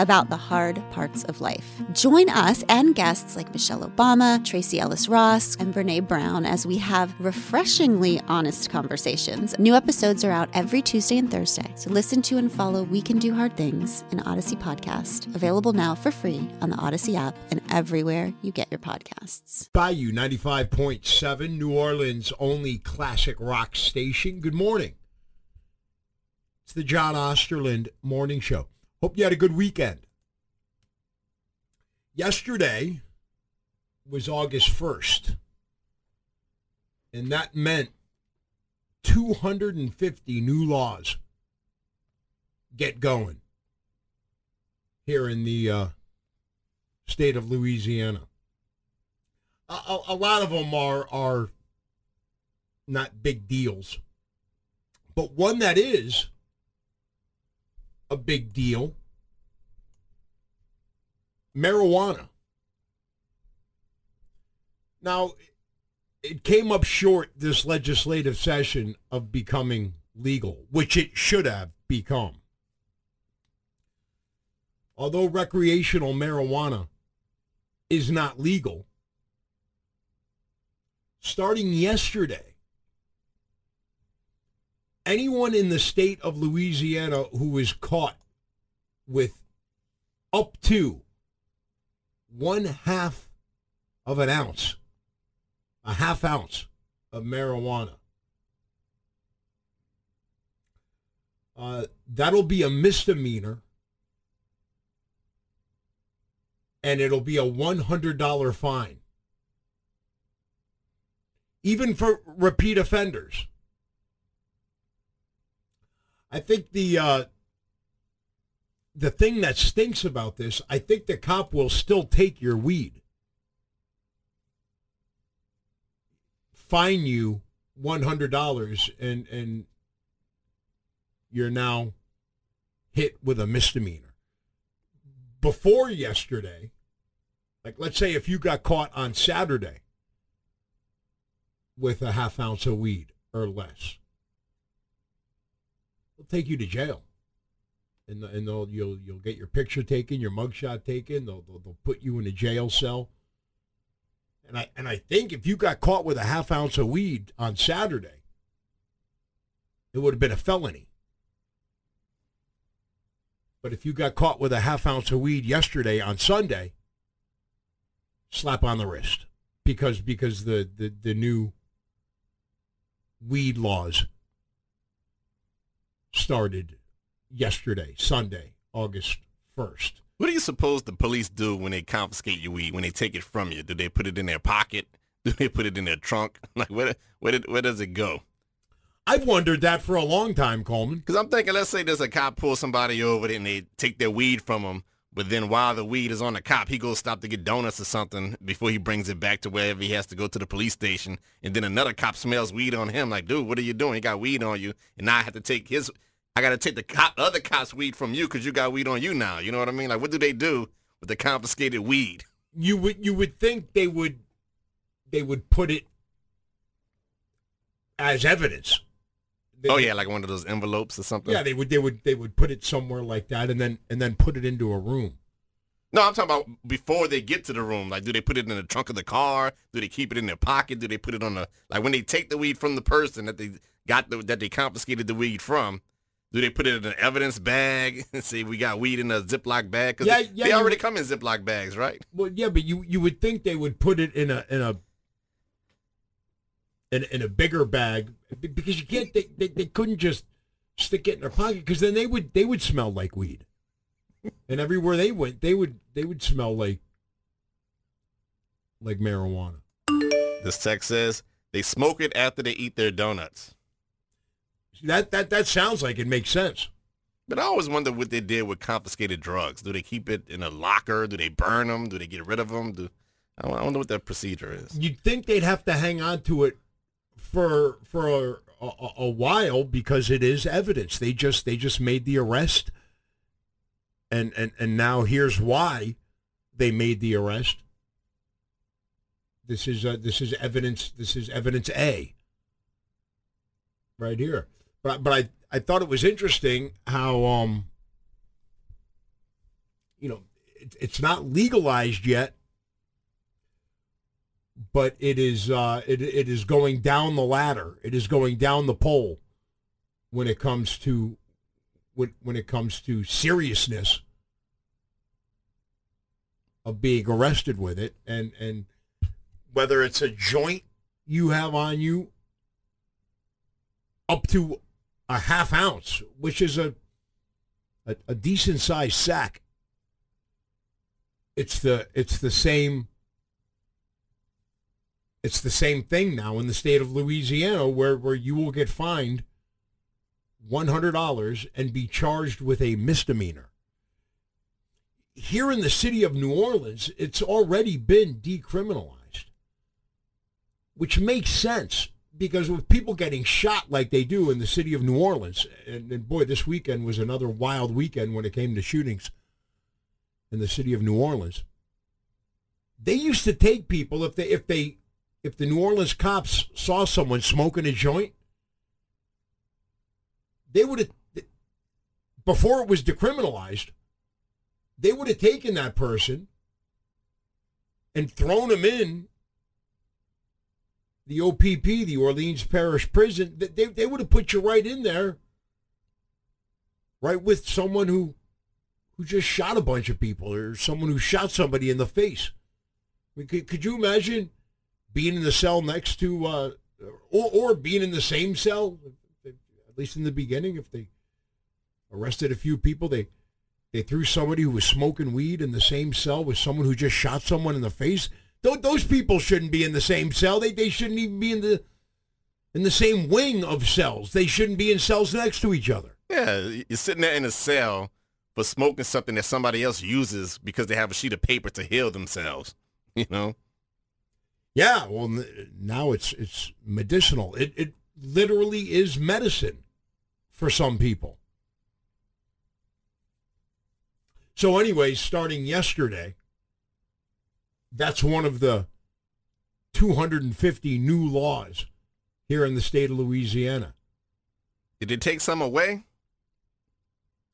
about the hard parts of life. Join us and guests like Michelle Obama, Tracee Ellis Ross, and Brene Brown as we have refreshingly honest conversations. New episodes are out every Tuesday and Thursday, so listen to and follow We Can Do Hard Things, an Odyssey podcast, available now for free on the Odyssey app and everywhere you get your podcasts. Bayou 95.7, New Orleans' only classic rock station. Good morning. It's the John Osterlind Morning Show. Hope you had a good weekend. Yesterday was August 1st, and that meant 250 new laws get going here in the uh, state of Louisiana. A, a, lot of them are are not big deals, but one that is a big deal. Marijuana. Now, it came up short this legislative session of becoming legal, which it should have become. Although recreational marijuana is not legal, starting yesterday, anyone in the state of Louisiana who is caught with up to one half of an ounce, a half ounce of marijuana, uh, that'll be a misdemeanor and it'll be a $100 fine. Even for repeat offenders. I think the uh, the thing that stinks about this, I think the cop will still take your weed, fine you one hundred dollars, and and you're now hit with a misdemeanor. Before yesterday, like let's say if you got caught on Saturday with a half ounce of weed or less they'll take you to jail. And, and they'll you'll you'll get your picture taken, your mugshot taken. They'll, they'll they'll put you in a jail cell. And I and I think if you got caught with a half ounce of weed on Saturday, it would have been a felony. But if you got caught with a half ounce of weed yesterday on Sunday, slap on the wrist because because the the, the new weed laws started yesterday, Sunday, August 1st. What do you suppose the police do when they confiscate your weed, when they take it from you? Do they put it in their pocket? Do they put it in their trunk? Like, where, where, did, where does it go? I've wondered that for a long time, Coleman. Because I'm thinking, let's say there's a cop pull somebody over and they take their weed from them, but then while the weed is on the cop, he goes stop to get donuts or something before he brings it back to wherever he has to go to the police station. And then another cop smells weed on him, like, dude, what are you doing? You got weed on you, and now I have to take his I got to take the cop, other cops' weed from you because you got weed on you now. You know what I mean? Like, what do they do with the confiscated weed? You would you would think they would they would put it as evidence. Oh yeah, like one of those envelopes or something. Yeah, they would they would they would put it somewhere like that and then and then put it into a room. No, I'm talking about before they get to the room. Like, do they put it in the trunk of the car? Do they keep it in their pocket? Do they put it on the like when they take the weed from the person that they got the, that they confiscated the weed from? Do they put it in an evidence bag and say we got weed in a Ziploc bag? Because Yeah, they, yeah, they already would- come in Ziploc bags, right? Well, yeah, but you you would think they would put it in a in a in, in a bigger bag because you can't they, they, they couldn't just stick it in their pocket because then they would they would smell like weed, and everywhere they went they would they would smell like like marijuana. This text says they smoke it after they eat their donuts. That that that sounds like it makes sense. But I always wonder what they did with confiscated drugs. Do they keep it in a locker? Do they burn them? Do they get rid of them? Do I wonder what that procedure is. You'd think they'd have to hang on to it for for a, a, while because it is evidence. They just they just made the arrest, and and and now here's why they made the arrest. This is uh, this is evidence. This is evidence A. Right here, but but I I thought it was interesting how um you know it, it's not legalized yet, but it is uh it it is going down the ladder. It is going down the pole when it comes to when when it comes to seriousness of being arrested with it and and whether it's a joint you have on you up to a half ounce, which is a a, a decent sized sack. It's the it's the same it's the same thing now in the state of Louisiana where, where you will get fined $100 and be charged with a misdemeanor. Here in the city of New Orleans, it's already been decriminalized, which makes sense because with people getting shot like they do in the city of New Orleans, and, and, boy, this weekend was another wild weekend when it came to shootings in the city of New Orleans. They used to take people if they if they if the New Orleans cops saw someone smoking a joint, they would have before it was decriminalized, they would have taken that person and thrown him in the OPP, the Orleans Parish Prison, they, they would have put you right in there, right with someone who who just shot a bunch of people or someone who shot somebody in the face. I mean, could, could you imagine being in the cell next to, uh, or, or being in the same cell, at least in the beginning, if they arrested a few people, they they threw somebody who was smoking weed in the same cell with someone who just shot someone in the face those people shouldn't be in the same cell. They, they shouldn't even be in the in the same wing of cells. They shouldn't be in cells next to each other. Yeah, you're sitting there in a cell for smoking something that somebody else uses because they have a sheet of paper to heal themselves. You know. Yeah, well, now it's it's medicinal. It it literally is medicine for some people. So, anyways, starting yesterday, that's one of the 250 new laws here in the state of Louisiana. Did it take some away?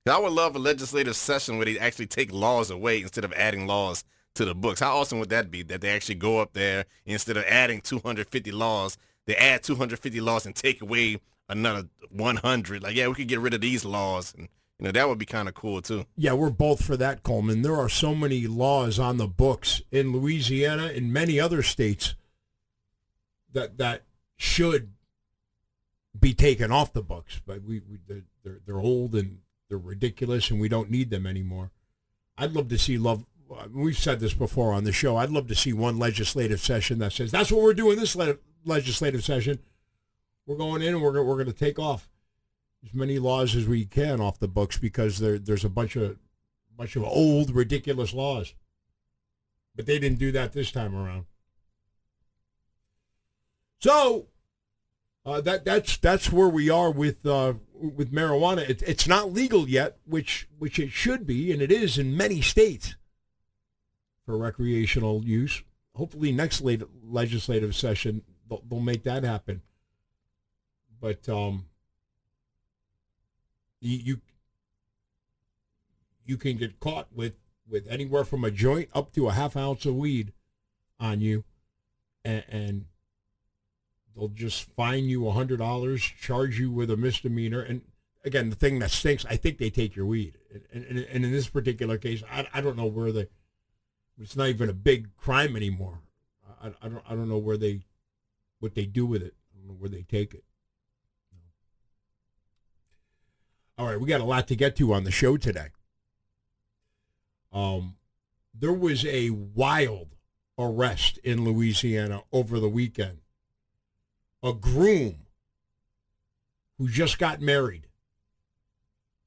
I would love a legislative session where they actually take laws away instead of adding laws to the books. How awesome would that be that they actually go up there instead of adding 250 laws, they add 250 laws and take away another 100. Like, yeah, we could get rid of these laws and you know, that would be kind of cool too. Yeah, we're both for that, Coleman. There are so many laws on the books in Louisiana and many other states that that should be taken off the books, but we, we they're they're old and they're ridiculous and we don't need them anymore. I'd love to see love. We've said this before on the show. I'd love to see one legislative session that says that's what we're doing this le- legislative session. We're going in and we're we're going to take off as many laws as we can off the books because there, there's a bunch of bunch of old ridiculous laws. But they didn't do that this time around. So uh, that that's that's where we are with uh, with marijuana. It, it's not legal yet, which which it should be, and it is in many states for recreational use. Hopefully, next late legislative session they'll, they'll make that happen. But um, you, you can get caught with with anywhere from a joint up to a half ounce of weed on you, and, and they'll just fine you a hundred dollars, charge you with a misdemeanor, and again, the thing that stinks, I think they take your weed, and, and, and in this particular case, I, I don't know where they. It's not even a big crime anymore. I, I don't I don't know where they, what they do with it. I don't know where they take it. All right, we got a lot to get to on the show today. Um, there was a wild arrest in Louisiana over the weekend. A groom who just got married.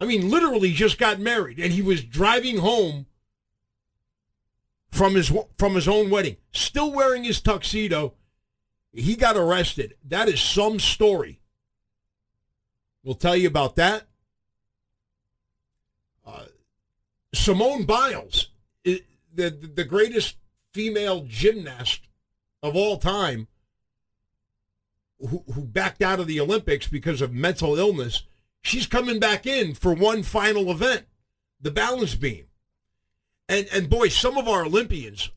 I mean, literally just got married, and he was driving home from his from his own wedding, still wearing his tuxedo. He got arrested. That is some story. We'll tell you about that. Uh, Simone Biles, the the greatest female gymnast of all time, who, who backed out of the Olympics because of mental illness, she's coming back in for one final event, the balance beam. And and boy, some of our Olympians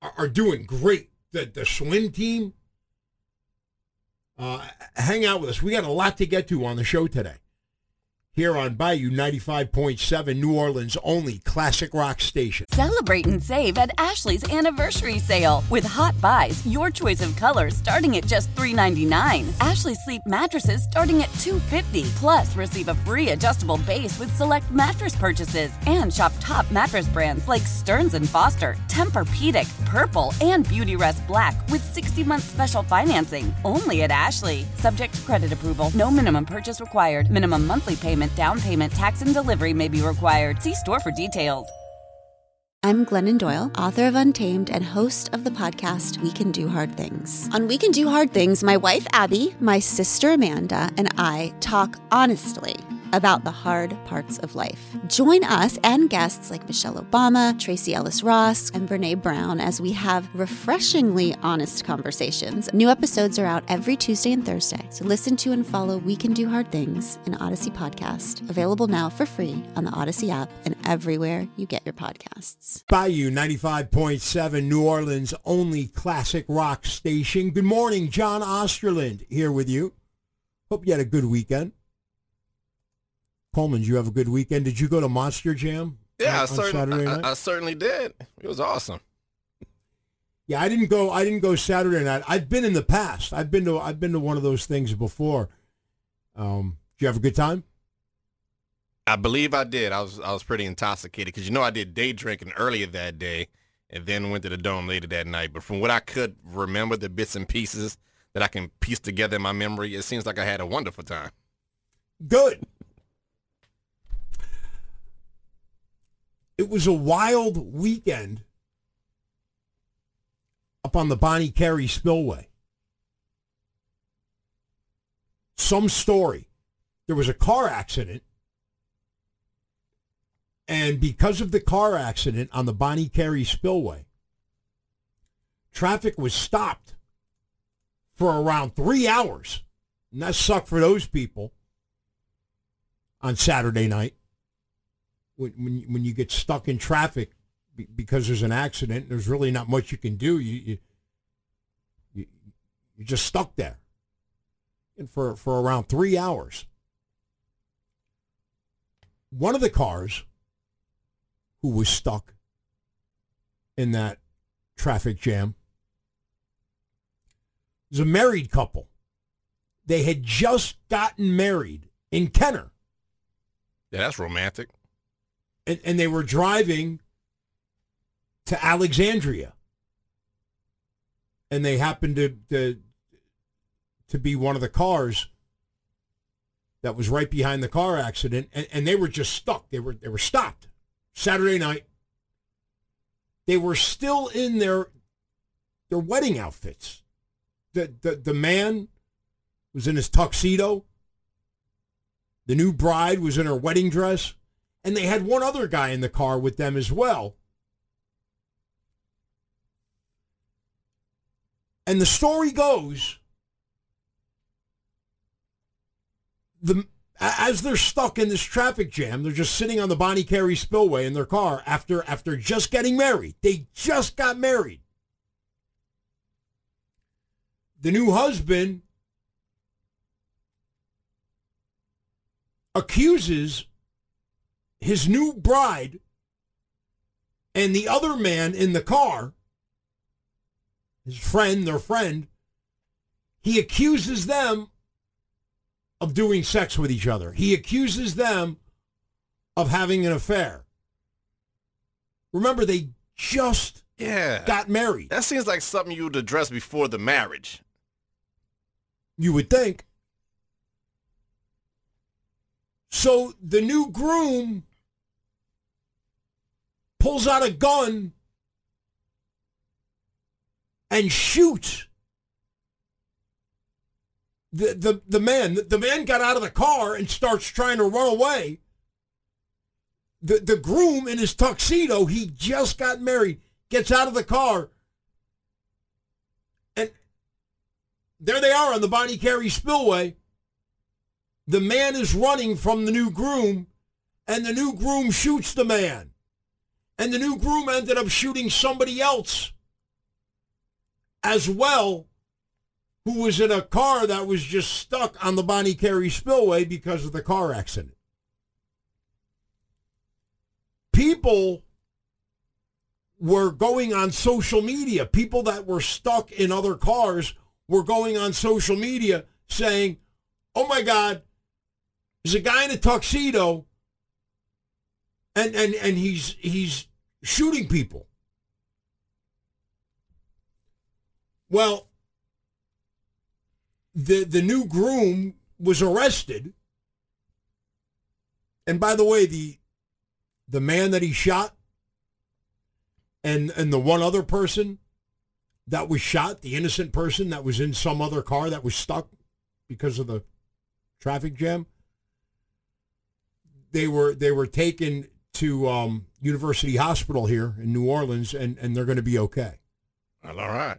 are, are doing great. The the swim team. Uh, hang out with us. We got a lot to get to on the show today here on Bayou 95.7, New Orleans' only classic rock station. Celebrate and save at Ashley's anniversary sale. With Hot Buys, your choice of colors starting at just $3.99. Ashley Sleep mattresses starting at $2.50. Plus, receive a free adjustable base with select mattress purchases. And shop top mattress brands like Stearns & Foster, Tempur-Pedic, Purple, and Beautyrest Black with 60-month special financing. Only at Ashley. Subject to credit approval. No minimum purchase required. Minimum monthly payment down payment, tax, and delivery may be required. See store for details. I'm Glennon Doyle, author of Untamed and host of the podcast We Can Do Hard Things. On We Can Do Hard Things, my wife Abby, my sister Amanda, and I talk honestly about the hard parts of life. Join us and guests like Michelle Obama, Tracee Ellis Ross, and Brene Brown as we have refreshingly honest conversations. New episodes are out every Tuesday and Thursday, so listen to and follow We Can Do Hard Things, an Odyssey podcast, available now for free on the Odyssey app and everywhere you get your podcasts. Bayou 95.7, New Orleans' only classic rock station. Good morning, John Osterlind here with you. Hope you had a good weekend. Coleman, did you have a good weekend? Did you go to Monster Jam? Yeah, on, I, certainly, I, I, certainly did. It was awesome. Yeah, I didn't go. I didn't go Saturday night. I've been in the past. I've been to. I've been to one of those things before. Um, did you have a good time? I believe I did. I was I was pretty intoxicated because you know I did day drinking earlier that day, and then went to the dome later that night. But from what I could remember, the bits and pieces that I can piece together in my memory, it seems like I had a wonderful time. Good. It was a wild weekend up on the Bonnet Carré Spillway. Some story. There was a car accident. And because of the car accident on the Bonnet Carré Spillway, traffic was stopped for around three hours. And that sucked for those people on Saturday night when when, when you get stuck in traffic because there's an accident, there's really not much you can do. You you you're just stuck there, and for for around three hours. One of the cars who was stuck in that traffic jam was a married couple. They had just gotten married in Kenner. Yeah, that's romantic and, and they were driving to Alexandria. And they happened to, to to be one of the cars that was right behind the car accident, and, and they were just stuck. They were they were stopped. Saturday night. They were still in their their wedding outfits. The the the man was in his tuxedo. The new bride was in her wedding dress and they had one other guy in the car with them as well. And the story goes the as they're stuck in this traffic jam, they're just sitting on the Bonnet Carré Spillway in their car after after just getting married. They just got married. The new husband accuses his new bride and the other man in the car, his friend, their friend, he accuses them of doing sex with each other. He accuses them of having an affair. Remember, they just Yeah. got married. That seems like something you would address before the marriage. You would think. So the new groom pulls out a gun and shoots the, the, the man. The, the man got out of the car and starts trying to run away. The, the groom in his tuxedo, he just got married, gets out of the car. And there they are on the Bonnet Carré Spillway. The man is running from the new groom, and the new groom shoots the man. And the new groom ended up shooting somebody else as well who was in a car that was just stuck on the Bonnet Carré Spillway because of the car accident. People were going on social media. People that were stuck in other cars were going on social media saying, oh my God, there's a guy in a tuxedo and, and, and he's, he's shooting people. Well, the the new groom was arrested. And by the way, the the man that he shot and and the one other person that was shot, the innocent person that was in some other car that was stuck because of the traffic jam, they were they were taken to um, University Hospital here in New Orleans, and and they're going to be okay. Well, all right.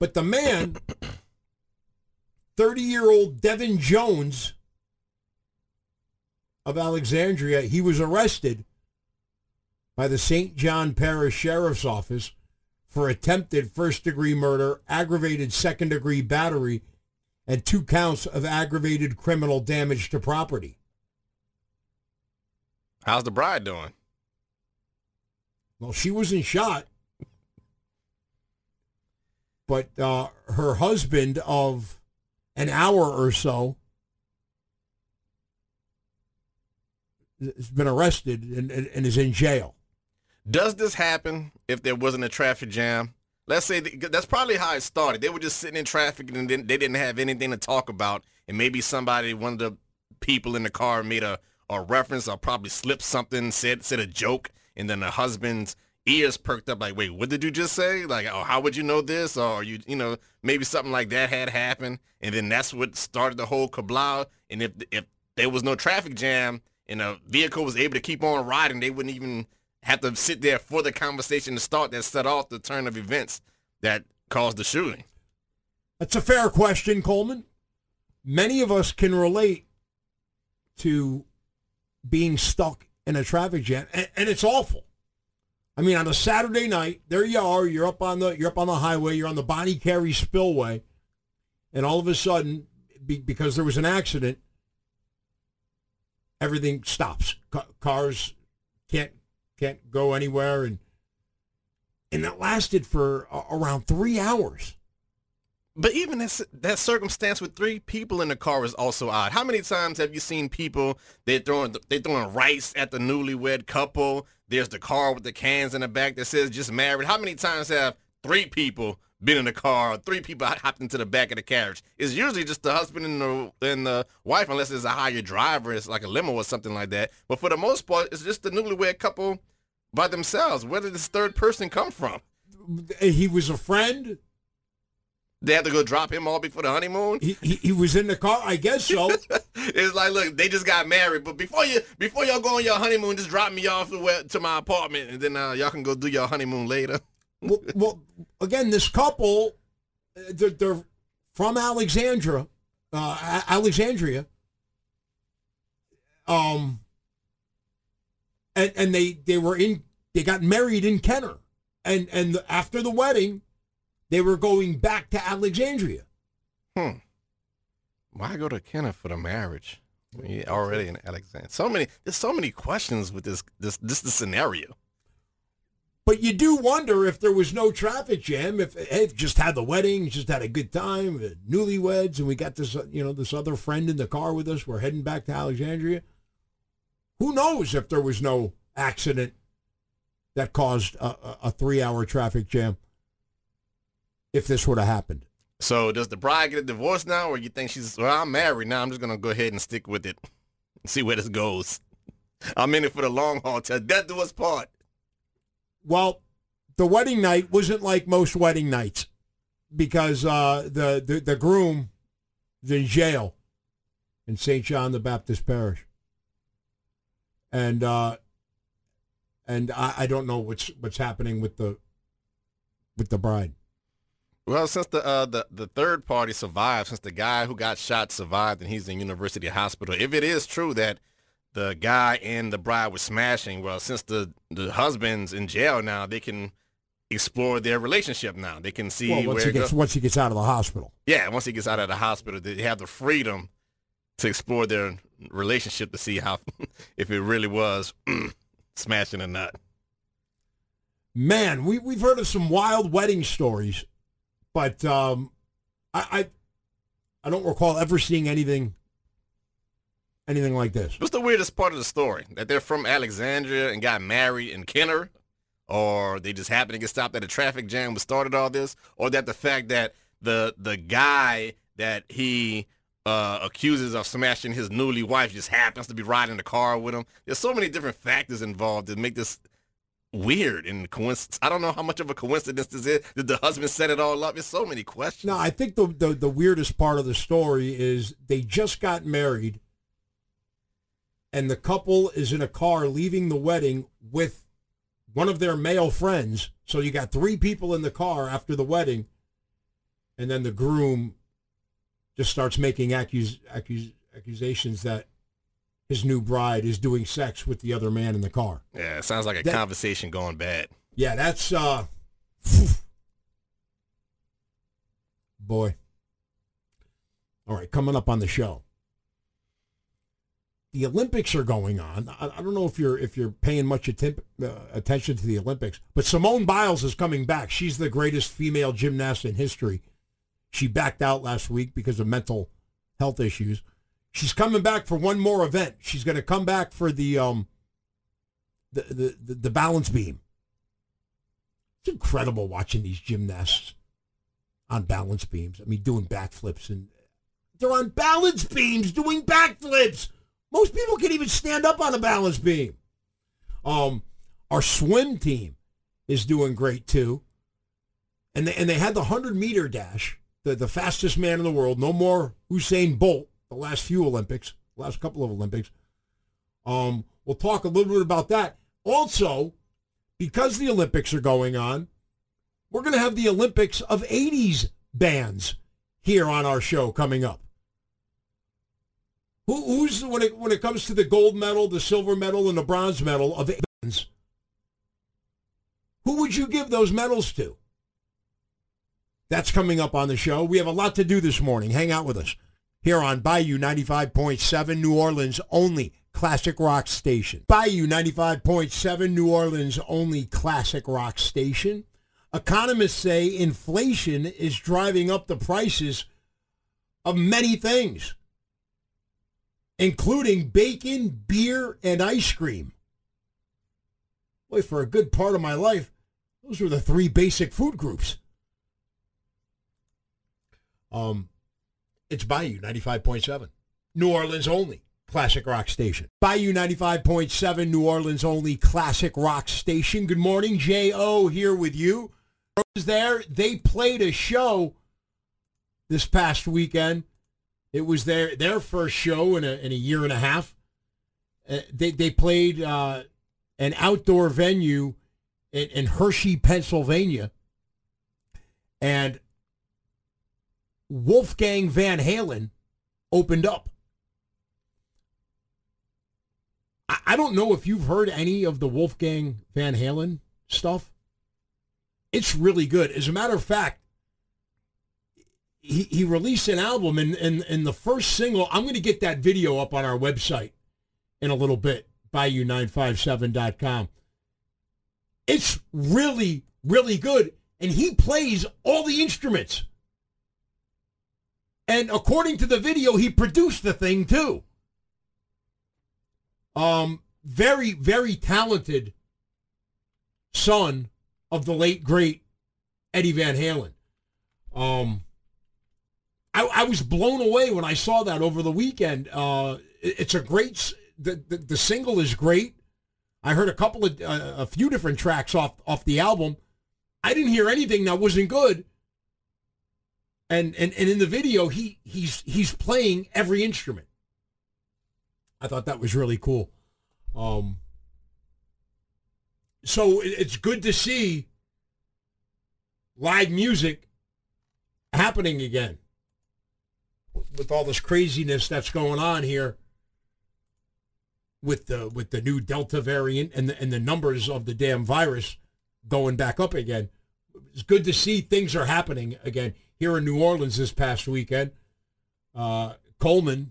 But the man, 30 year old Devin Jones of Alexandria, he was arrested by the St. John Parish Sheriff's Office for attempted first degree murder, aggravated second degree battery, and two counts of aggravated criminal damage to property. How's the bride doing? Well, she wasn't shot but uh, her husband of an hour or so has been arrested and, and, and, is in jail. Does this happen if there wasn't a traffic jam? Let's say that's probably how it started. They were just sitting in traffic and they didn't have anything to talk about, and maybe somebody, one of the people in the car, made a, a reference or probably slipped something, said said a joke, and then the husband's ears perked up like, wait, what did you just say? Like, oh, how would you know this? Or you, you know, maybe something like that had happened, and then that's what started the whole kablow. And if if there was no traffic jam and a vehicle was able to keep on riding, they wouldn't even have to sit there for the conversation to start that set off the turn of events that caused the shooting. That's a fair question, Coleman. Many of us can relate to being stuck in a traffic jam, and, and it's awful. I mean, on a Saturday night, there you are. You're up on the you're up on the highway. You're on the Bonnet Carré Spillway, and all of a sudden, be, because there was an accident, everything stops. cars can't can't go anywhere, and and that lasted for uh, around three hours. But even this, that circumstance with three people in the car is also odd. How many times have you seen people they throwing they throwing rice at the newlywed couple? There's the car with the cans in the back that says just married. How many times have three people been in the car, three people hopped into the back of the carriage? It's usually just the husband and the and the wife, unless it's a hired driver, it's like a limo or something like that. But for the most part, it's just the newlywed couple by themselves. Where did this third person come from? He was a friend. They had to go drop him off before the honeymoon. He, he, he was in the car, I guess so. it's like, look, they just got married, but before you before y'all go on your honeymoon, just drop me off to, to my apartment, and then uh, y'all can go do your honeymoon later. well, well, again, this couple, uh, they're, they're from Alexandria, uh, Alexandria. Um, and and they they were in they got married in Kenner, and and after the wedding they were going back to Alexandria. Hmm. Why go to Kenner for the marriage? already in Alexandria. So many. There's so many questions with this. This. This. The scenario. But you do wonder if there was no traffic jam, if hey, just had the wedding, just had a good time, newlyweds, and we got this, you know, this other friend in the car with us. We're heading back to Alexandria. Who knows if there was no accident that caused a, a three-hour traffic jam. If this would have happened, So does the bride get a divorce now, or you think she's well? I'm married now. I'm just gonna go ahead and stick with it, and see where this goes. I'm in it for the long haul. Till death do us part. well, the wedding night wasn't like most wedding nights because uh, the, the the groom is in jail in St. John the Baptist Parish, and uh, and I, I don't know what's what's happening with the with the bride. Well, since the uh, the the third party survived, since the guy who got shot survived, and he's in University Hospital. If it is true that the guy and the bride were smashing, well, since the the husband's in jail now, they can explore their relationship now. They can see Well, once where he gets once he gets out of the hospital. Yeah, once he gets out of the hospital, they have the freedom to explore their relationship to see how if it really was smashing or not. Man, we we've heard of some wild wedding stories, but um, I, I I don't recall ever seeing anything anything like this. What's the weirdest part of the story? That they're from Alexandria and got married in Kenner? Or they just happened to get stopped at a traffic jam what started all this? Or that the fact that the the guy that he uh, accuses of smashing his newly wife just happens to be riding the car with him? There's so many different factors involved that make this weird and coincidence. I don't know how much of a coincidence this is. Did the husband set it all up? There's so many questions. No, I think the, the the weirdest part of the story is they just got married, and the couple is in a car leaving the wedding with one of their male friends. So you got three people in the car after the wedding, and then the groom just starts making accus- accus- accusations that his new bride is doing sex with the other man in the car. Yeah, it sounds like a That- conversation going bad. Yeah, that's uh boy. All right, coming up on the show. The Olympics are going on. I, I don't know if you're if you're paying much atten- uh, attention to the Olympics, but Simone Biles is coming back. She's the greatest female gymnast in history. She backed out last week because of mental health issues. She's coming back for one more event. She's going to come back for the um the the, the, the balance beam. It's incredible watching these gymnasts on balance beams. I mean, doing backflips and they're on balance beams doing backflips. Most people can't even stand up on a balance beam. Um, our swim team is doing great too, and they, and they had the hundred meter dash, the the fastest man in the world. No more Usain Bolt. The last few Olympics, last couple of Olympics. Um, we'll talk a little bit about that. Also, because the Olympics are going on, we're going to have the Olympics of 80s bands here on our show coming up. Who, who's when it when it comes to the gold medal, the silver medal, and the bronze medal of bands? Who would you give those medals to? That's coming up on the show. We have a lot to do this morning. Hang out with us here on Bayou 95.7 New Orleans only classic rock station. Bayou 95.7 New Orleans only classic rock station. Economists say inflation is driving up the prices of many things, including bacon, beer, and ice cream. Boy, for a good part of my life, those were the three basic food groups. Um, it's Bayou 95.7. New Orleans only. Classic rock station. Bayou 95.7 New Orleans only classic rock station. Good morning, J.O. here with you. Was there. They played a show this past weekend. It was their their first show in a in a year and a half. Uh, they they played uh, an outdoor venue in, in Hershey, Pennsylvania, and Wolfgang Van Halen opened up. I, don't know if you've heard any of the Wolfgang Van Halen stuff. It's really good. As a matter of fact, he, he released an album and, and, and the first single, I'm going to get that video up on our website in a little bit, bayou957.com. It's really, really good. And he plays all the instruments. And according to the video, he produced the thing too. Um, very, very talented son of the late great Eddie Van Halen. Um, I, I was blown away when I saw that over the weekend. Uh, it- it's a great. The, the the single is great. I heard a couple of uh, a few different tracks off off the album. I didn't hear anything that wasn't good. And and and in the video, he he's he's playing every instrument. I thought that was really cool. Um, so it's good to see live music happening again with all this craziness that's going on here with the with the new Delta variant and the, and the numbers of the damn virus going back up again. It's good to see things are happening again here in New Orleans this past weekend. Uh, Coleman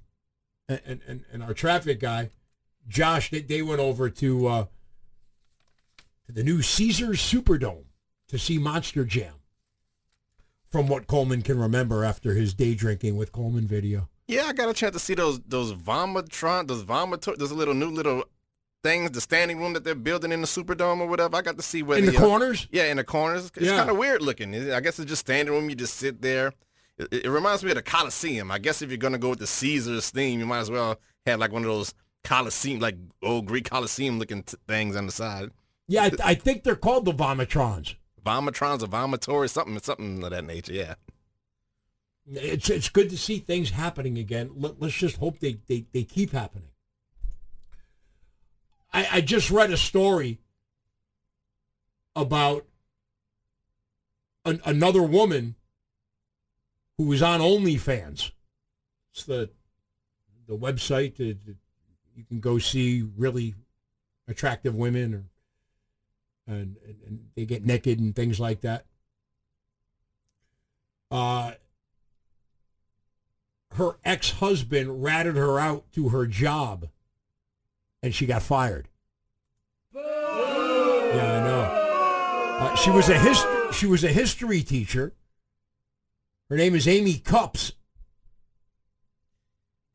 and, and, and our traffic guy, Josh, they, they went over to uh, to the new Caesars Superdome to see Monster Jam. From what Coleman can remember after his day drinking with Coleman video. Yeah, I got a chance to see those those vomitron, those vomitor, those little new little things, the standing room that they're building in the Superdome or whatever. I got to see where In the uh, corners? Yeah, in the corners. It's Yeah. kind of weird looking. I guess it's just standing room. You just sit there. It, it reminds me of the Coliseum. I guess if you're gonna go with the Caesars theme, you might as well have like one of those Coliseum, like old Greek Coliseum looking t- things on the side. Yeah, I, I think they're called the Vomitrons. Vomitrons or vomitory, something, something of that nature. Yeah. It's it's good to see things happening again. Let, let's just hope they, they, they keep happening. I, I just read a story about an, another woman who was on OnlyFans. It's the the website that you can go see really attractive women or and, and, and they get naked and things like that. Uh, her ex-husband ratted her out to her job and she got fired. Yeah, I know. Uh, she was a hist- she was a history teacher. Her name is Amy Cups.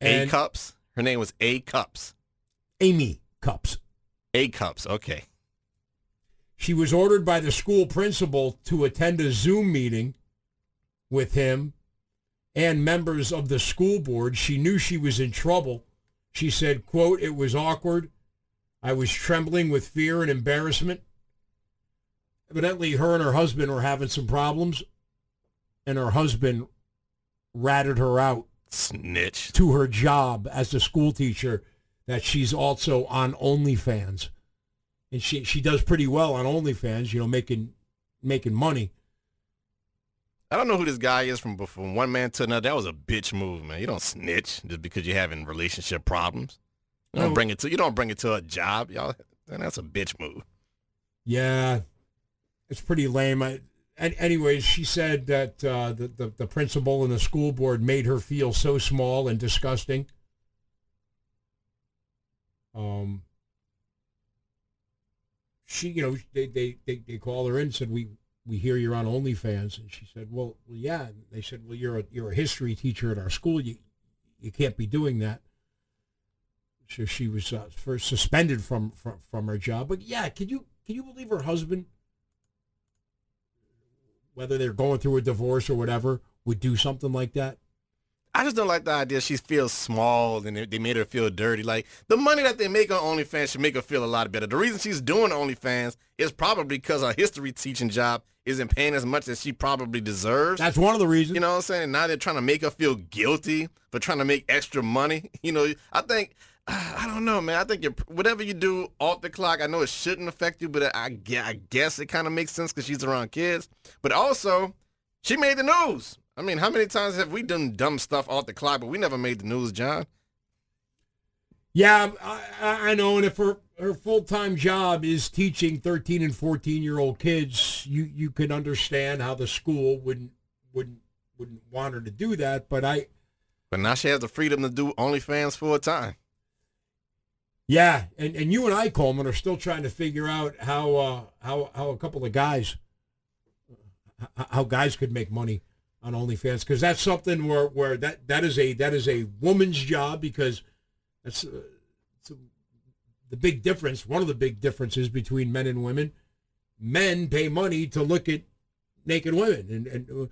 A And cups. Her name was A cups. Amy Cups. A cups. Okay. She was ordered by the school principal to attend a Zoom meeting with him and members of the school board. She knew she was in trouble. She said, quote, it was awkward. I was trembling with fear and embarrassment. Evidently, her and her husband were having some problems, and her husband ratted her out Snitch. to her job as a school teacher that she's also on OnlyFans. And she, she does pretty well on OnlyFans, you know, making making money. I don't know who this guy is from, but from one man to another, that was a bitch move, man. You don't snitch just because you're having relationship problems. You don't bring it to you don't bring it to a job, y'all. And that's a bitch move. Yeah, it's pretty lame. I, and anyways, she said that uh, the, the the principal and the school board made her feel so small and disgusting. Um, she, you know, they they they, they called her in and said we we hear you're on OnlyFans, and she said, well, well yeah. And they said, well, you're a you're a history teacher at our school. You you can't be doing that. So she was uh, first suspended from, from from her job. But yeah, can you can you believe her husband, whether they're going through a divorce or whatever, would do something like that? I just don't like the idea she feels small and they- made her feel dirty. Like the money that they make on OnlyFans should make her feel a lot better. The reason she's doing OnlyFans is probably because her history teaching job isn't paying as much as she probably deserves. That's one of the reasons. You know what I'm saying? Now they're trying to make her feel guilty for trying to make extra money. You know, I think, I don't know, man. I think you're, whatever you do off the clock, I know it shouldn't affect you, but I, I guess it kind of makes sense because she's around kids. But also, she made the news. I mean, how many times have we done dumb stuff off the clock, but we never made the news, John? Yeah, I, I know. And if her, her full time job is teaching 13 and 14 year old kids, you, you can understand how the school wouldn't wouldn't wouldn't want her to do that. But I, But now she has the freedom to do OnlyFans full time. yeah, and, and you and I, Coleman, are still trying to figure out how uh, how how a couple of guys how guys could make money on OnlyFans because that's something where, where that, that is a that is a woman's job because that's uh, a, the big difference. One of the big differences between men and women men pay money to look at naked women, and, and uh,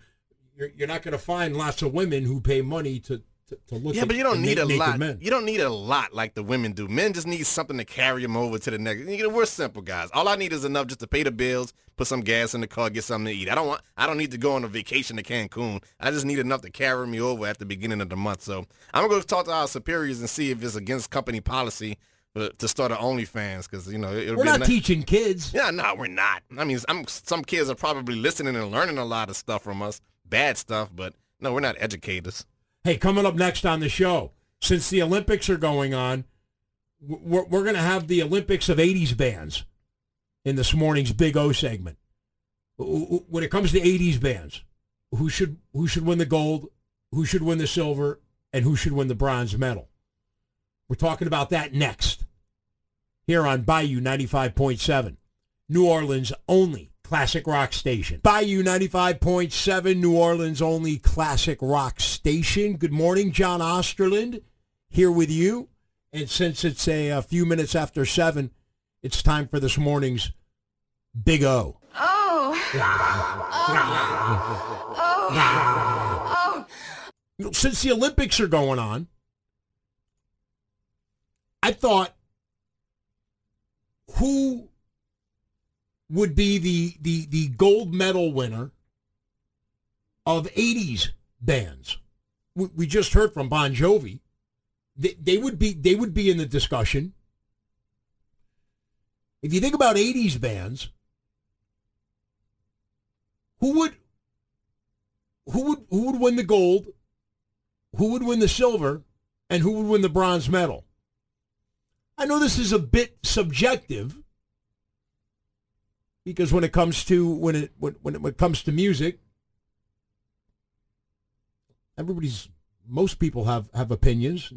you're, you're not going to find lots of women who pay money to, to, to look. Yeah, at but you don't need a lot. Men. You don't need a lot like the women do. Men just need something to carry them over to the next. You know, we're simple guys. All I need is enough just to pay the bills, put some gas in the car, get something to eat. I don't want. I don't need to go on a vacation to Cancun. I just need enough to carry me over at the beginning of the month. So I'm gonna go talk to our superiors and see if it's against company policy uh, to start an OnlyFans because you know it'll We're be not teaching kids. Yeah, no, we're not. I mean, I'm, some kids are probably listening and learning a lot of stuff from us, bad stuff, but no, we're not educators. Hey, coming up next on the show, since the Olympics are going on, we're, we're going to have the Olympics of 80s bands in this morning's Big O segment. When it comes to 80s bands, who should who should win the gold, who should win the silver, and who should win the bronze medal? We're talking about that next here on Bayou 95.7, New Orleans only classic rock station. Bayou 95.7, New Orleans only classic rock station. Good morning, John Osterlind here with you. And since it's a, a few minutes after 7, it's time for this morning's Big O. Oh. Oh. Oh. Since the Olympics are going on, I thought who would be the, the, the gold medal winner of 80s bands. We, we just heard from Bon Jovi. They, they would be they would be in the discussion. If you think about 80s bands, who would who would who would win the gold? Who would win the silver? And who would win the bronze medal? I know this is a bit subjective because when it comes to when it when when it, comes to music, everybody's most people have have opinions.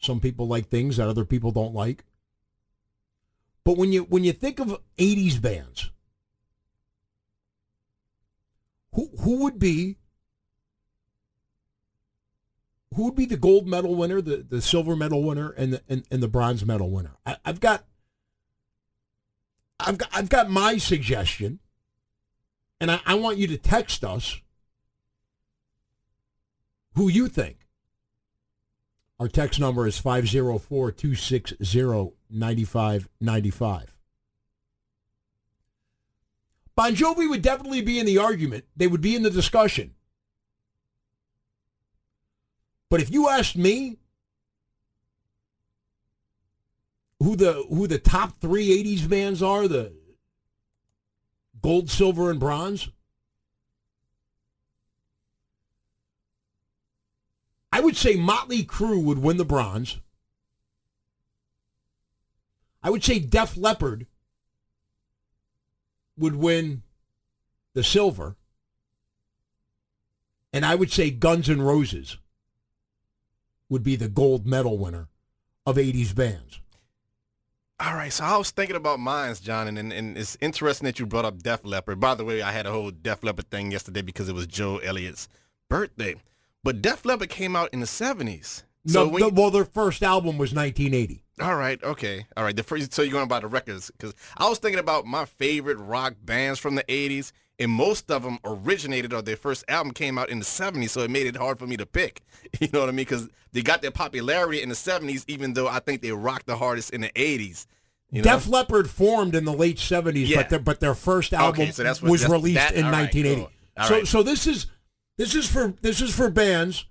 Some people like things that other people don't like. But when you when you think of '80s bands, who who would be who would be the gold medal winner, the, the silver medal winner, and the and, and the bronze medal winner? I, I've got I've got I've got my suggestion, and I, I want you to text us who you think. Our text number is 504-260-9595. Bon Jovi would definitely be in the argument. They would be in the discussion. But if you asked me who the who the top three 80s bands are, the gold, silver, and bronze, I would say Motley Crue would win the bronze. I would say Def Leppard would win the silver. And I would say Guns N' Roses would be the gold medal winner of 80s bands. All right, so I was thinking about mines, John, and, and, it's interesting that you brought up Def Leppard. By the way, I had a whole Def Leppard thing yesterday because it was Joe Elliott's birthday. But Def Leppard came out in the 70s. So no, the- well, their first album was 1980. all right, okay, all right. The first, so you're going by the records because I was thinking about my favorite rock bands from the 80s, and most of them originated or their first album came out in the 70s, so it made it hard for me to pick. You know what I mean? Because they got their popularity in the 70s, even though I think they rocked the hardest in the 80s. You know? Def Leppard formed in the late 70s, Yeah. but their but their first album Okay, so what- was released that- in right, 1980. cool. So right. so this is this is for this is for bands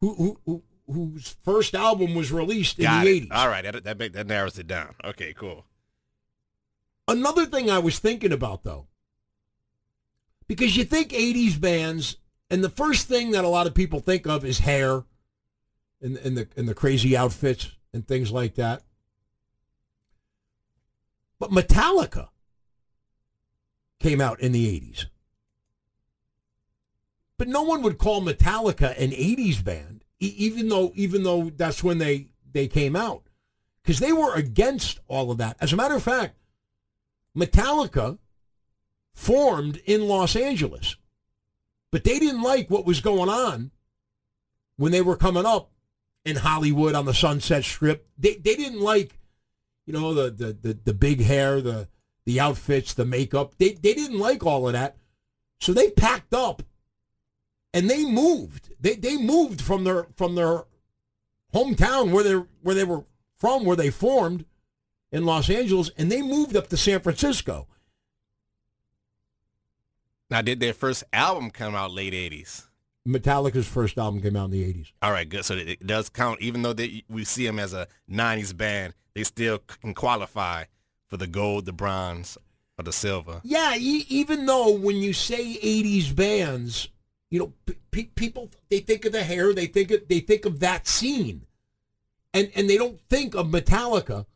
who who, who whose first album was released in Got the it. 80s. All right, that, that, make- that narrows it down. Okay, cool. Another thing I was thinking about though, because you think 80s bands, and the first thing that a lot of people think of is hair and, and the and the crazy outfits and things like that. But Metallica came out in the 80s. But no one would call Metallica an 80s band, even though even though that's when they, they came out. Because they were against all of that. As a matter of fact, Metallica formed in Los Angeles, but they didn't like what was going on when they were coming up in Hollywood on the Sunset Strip. They they didn't like, you know, the the the, the big hair, the the outfits, the makeup. They they didn't like all of that, so they packed up and they moved. They they moved from their from their hometown where they where they were from, where they formed in Los Angeles, and they moved up to San Francisco. Now, did their first album come out late '80s? Metallica's first album came out in the 80s. All right, good. So it does count, even though they, we see them as a '90s band, they still can qualify for the gold, the bronze, or the silver. Yeah, e- even though when you say '80s bands, you know, p- people they think of the hair, they think of, they think of that scene, and and they don't think of Metallica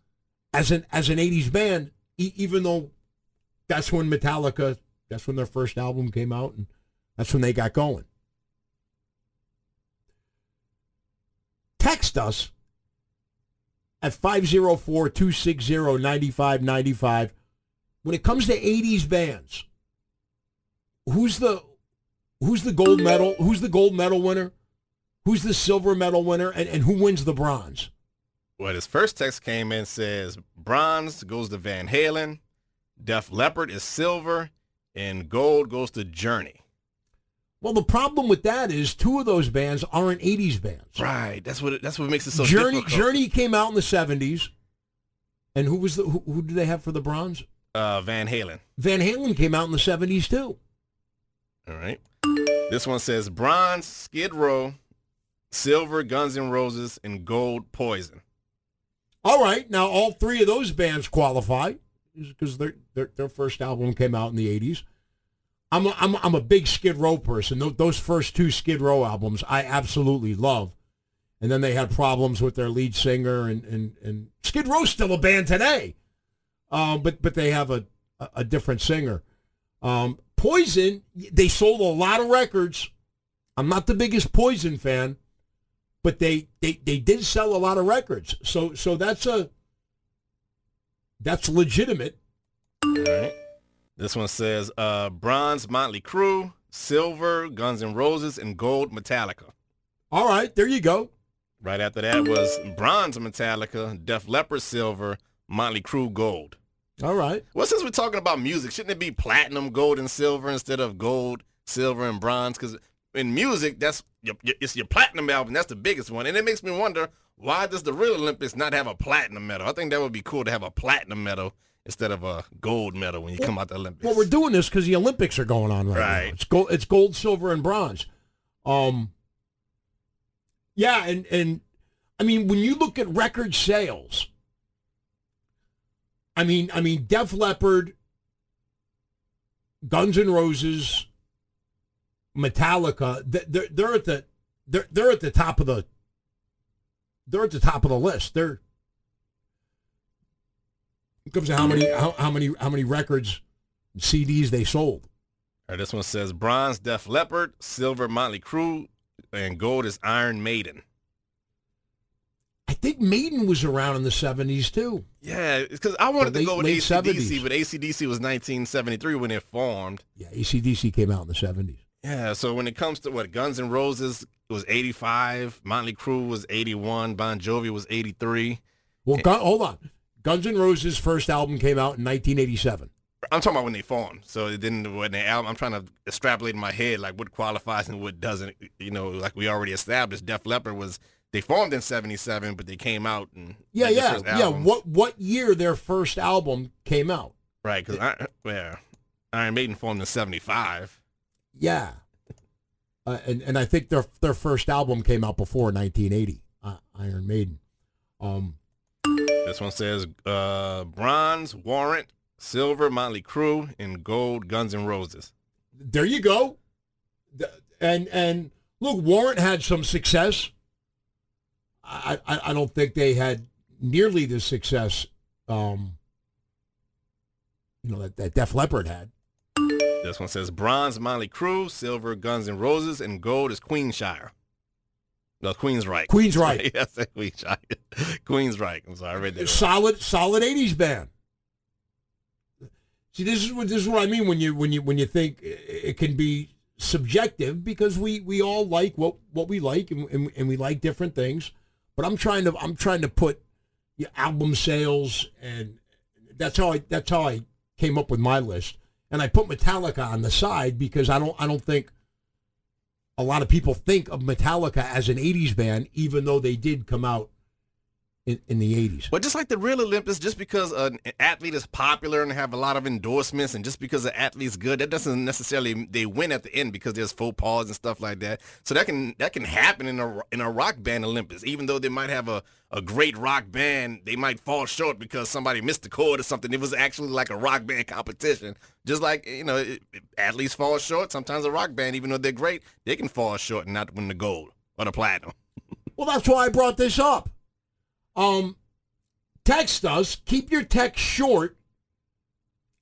as an as an '80s band, e- even though that's when Metallica, that's when their first album came out, and that's when they got going. Text us at 504-260-9595 when it comes to 80s bands. Who's the who's the gold medal? Who's the gold medal winner? Who's the silver medal winner? And, and who wins the bronze? Well, his first text came in says bronze goes to Van Halen, Def Leppard is silver, and gold goes to Journey. Well, the problem with that is two of those bands aren't '80s bands. Right. That's what it, that's what makes it so Journey difficult. Journey came out in the '70s, and who was the who, who did they have for the bronze? Uh, Van Halen. Van Halen came out in the '70s too. All right. This one says bronze, Skid Row, silver, Guns N' Roses, and gold, Poison. All right, now all three of those bands qualify because their, their their first album came out in the '80s. I'm a, I'm a, I'm a big Skid Row person. Those, first two Skid Row albums I absolutely love. And then they had problems with their lead singer, and, and, and Skid Row's still a band today, um, but but they have a, a different singer. Um, Poison, they sold a lot of records. I'm not the biggest Poison fan, but they, they, they did sell a lot of records. So so that's a that's legitimate. All right. This one says uh, bronze, Motley Crue, silver, Guns N' Roses, and gold, Metallica. All right, there you go. Right after that was bronze, Metallica, Def Leppard, silver, Motley Crue, gold. All right. Well, since we're talking about music, shouldn't it be platinum, gold, and silver instead of gold, silver, and bronze? Because in music, that's your, your, it's your platinum album. That's the biggest one, and it makes me wonder why does the real Olympics not have a platinum medal? I think that would be cool to have a platinum medal instead of a gold medal when you come out the Olympics. Well, we're doing this because the Olympics are going on right, Right. now. It's gold. It's gold, silver, and bronze. Um. Yeah, and and I mean when you look at record sales, I mean I mean Def Leppard, Guns N' Roses, Metallica, th- they're they're at the they're they're at the top of the they're at the top of the list. They're it comes to how many how, how many how many records CDs they sold. All right, this one says bronze, Def Leppard, silver, Motley Crue, and gold is Iron Maiden. I think Maiden was around in the seventies too. Yeah, because I wanted The to go late- with late ACDC, 70s. but ACDC was 1973 when it formed. Yeah, ACDC came out in the seventies. Yeah, so when it comes to what Guns N' Roses was 85, Motley Crue was 81, Bon Jovi was 83. Well, Gun, hold on. Guns N' Roses' first album came out in 1987. I'm talking about when they formed. So it didn't when they album. I'm trying to extrapolate in my head like what qualifies and what doesn't. You know, like we already established, Def Leppard was they formed in '77, but they came out and Yeah, like, yeah, yeah. What what year their first album came out? Right, because yeah, Iron Maiden formed in '75. Yeah, uh, and and I think their their first album came out before 1980. Uh, Iron Maiden. Um, This one says uh, bronze, Warrant, silver, Motley Crue, and gold, Guns and Roses. there you go. And and look, Warrant had some success. I I, I don't think they had nearly the success, um, you know, that, that Def Leppard had. This one says bronze, Motley Crue, silver, Guns N' Roses, and gold is Queenshire. No, Queensryche. Queen's right. yes, Queenshire. Queensryche. I'm sorry, I read that. solid solid 80s band. See, this is what this is what I mean when you when you when you think it can be subjective because we we all like what what we like and, and, and we like different things. But I'm trying to I'm trying to put album sales and that's how I that's how I came up with my list, and I put Metallica on the side because I don't I don't think a lot of people think of Metallica as an '80s band, even though they did come out in, in the 80s. But just like the real Olympics, just because an athlete is popular and have a lot of endorsements, and just because an athlete's good, that doesn't necessarily they win at the end because there's faux pas and stuff like that. So that can that can happen in a in a rock band Olympics. Even though they might have a, a great rock band, they might fall short because somebody missed a chord or something. It was actually like a rock band competition. Just like you know, athletes fall short. Sometimes a rock band, even though they're great, they can fall short and not win the gold or the platinum. well, that's why I brought this up. Um, text us. Keep your text short.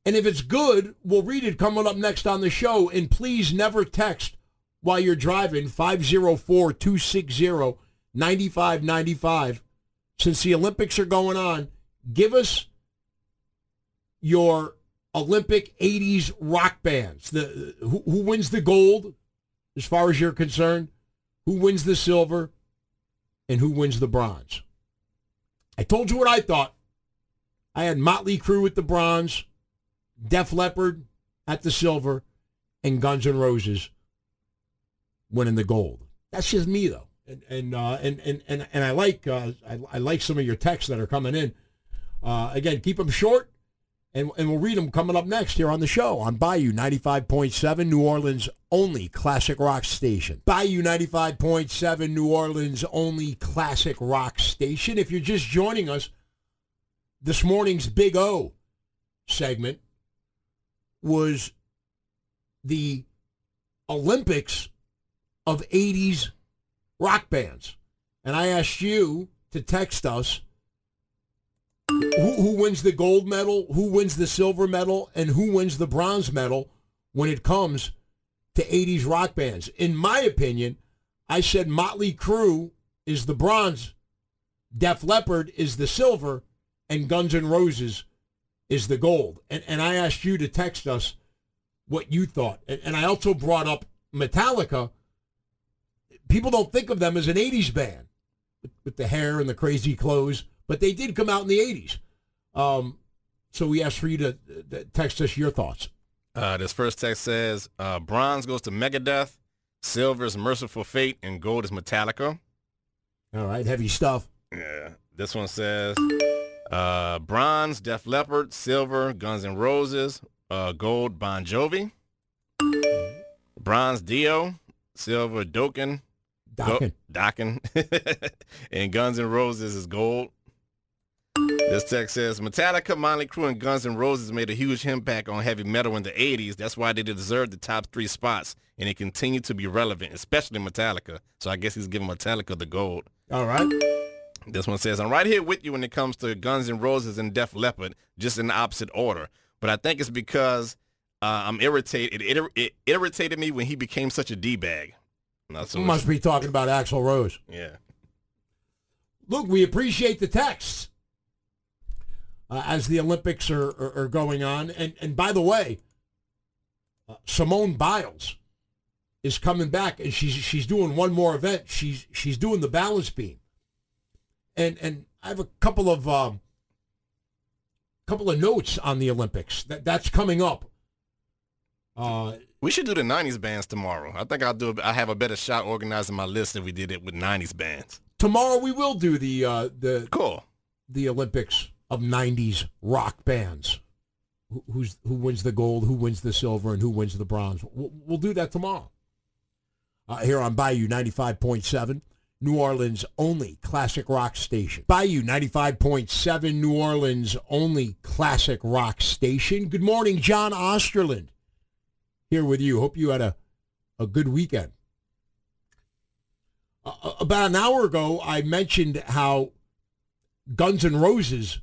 And if it's good, we'll read it coming up next on the show. And please never text while you're driving 504 260 9595. Since the Olympics are going on, give us your Olympic 80s rock bands. The who, who wins the gold as far as you're concerned? Who wins the silver? And who wins the bronze? I told you what I thought. I had Motley Crue at the bronze, Def Leppard at the silver, and Guns N' Roses winning the gold. That's just me though, and and uh, and, and and and I like uh, I, I, like some of your texts that are coming in. Uh, again, keep them short, and and we'll read them coming up next here on the show on Bayou ninety five point seven, New Orleans only classic rock station. Bayou 95.7, New Orleans only classic rock station. If you're just joining us, this morning's Big O segment was the Olympics of 80s rock bands. And I asked you to text us who, who wins the gold medal, who wins the silver medal, and who wins the bronze medal when it comes to 80s rock bands. In my opinion, I said Motley Crue is the bronze, Def Leppard is the silver, and Guns N' Roses is the gold. And, and I asked you to text us what you thought. And, and I also brought up Metallica. People don't think of them as an 80s band with, with the hair and the crazy clothes, but they did come out in the 80s. Um, so we asked for you to, text us your thoughts. Uh, this first text says uh, bronze goes to Megadeth, silver is Mercyful Fate, and gold is Metallica. All right, heavy stuff. Yeah. This one says uh, bronze, Def Leppard, silver, Guns N' Roses, uh, gold, Bon Jovi, bronze, Dio, silver, Dokken, Dokken, Dokken, and Guns N' Roses is gold. This text says Metallica, Motley Crue, and Guns N' Roses made a huge impact on heavy metal in the 80s. That's why they deserve the top three spots, and they continue to be relevant, especially Metallica. So I guess he's giving Metallica the gold. All right. This one says, I'm right here with you when it comes to Guns N' Roses and Def Leppard, just in the opposite order. But I think it's because uh, I'm irritated. It, it, it, irritated me when he became such a D-bag. So must be talking about Axl Rose. Yeah. Look, we appreciate the texts uh, as the Olympics are, are, are, going on. And, and by the way, uh, Simone Biles is coming back, and she's she's doing one more event. She's she's doing the balance beam, and and I have a couple of um, couple of notes on the Olympics that that's coming up. Uh, we should do the '90s bands tomorrow. I think I'll do. I have a better shot organizing my list if we did it with '90s bands. Tomorrow we will do the uh, the cool the Olympics of 90s rock bands. Who's, who wins the gold, who wins the silver, and who wins the bronze. We'll, we'll do that tomorrow. Uh, here on Bayou 95.7, New Orleans' only classic rock station. Bayou 95.7, New Orleans' only classic rock station. Good morning, John Osterlind. Here with you. Hope you had a, a good weekend. Uh, about an hour ago, I mentioned how Guns N' Roses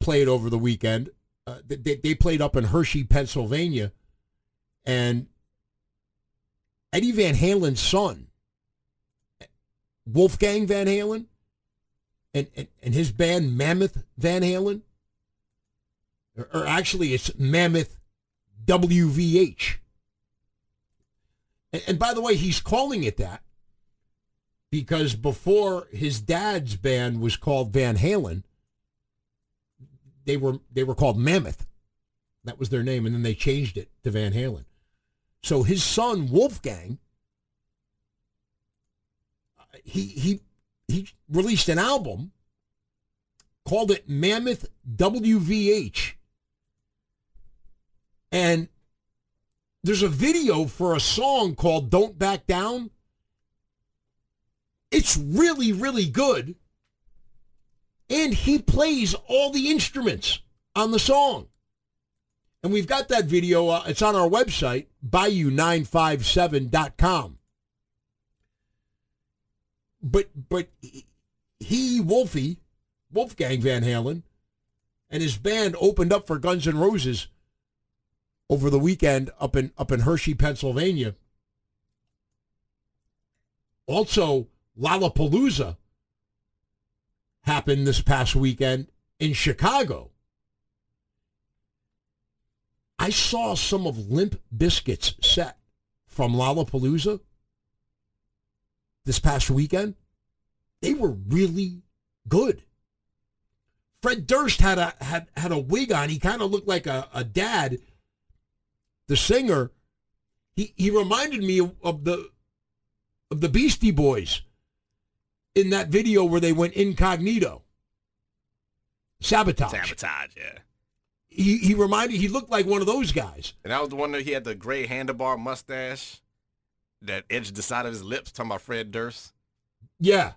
played over the weekend. Uh, they, they played up in Hershey, Pennsylvania, and Eddie Van Halen's son, Wolfgang Van Halen, and, and, and his band Mammoth Van Halen, or, or actually it's Mammoth WVH. And, and by the way, he's calling it that because before his dad's band was called Van Halen, they were they were called Mammoth. That was their name, and then they changed it to Van Halen. So his son Wolfgang, he he he released an album called it Mammoth WVH, and there's a video for a song called "Don't Back Down." It's really really good, and he plays all the instruments on the song. And we've got that video. Uh, it's on our website, bayou957.com. But but he, Wolfie, Wolfgang Van Halen, and his band opened up for Guns N' Roses over the weekend up in up in Hershey, Pennsylvania. Also, Lollapalooza happened this past weekend in Chicago. I saw some of Limp Bizkit's set from Lollapalooza this past weekend. They were really good. Fred Durst had a had had a wig on. He kind of looked like a, a dad. The singer, he he reminded me of, the of the Beastie Boys in that video where they went incognito. Sabotage. Sabotage, yeah. He he reminded he looked like one of those guys. And that was the one that he had the gray handlebar mustache that edged the side of his lips. Talking about Fred Durst. Yeah.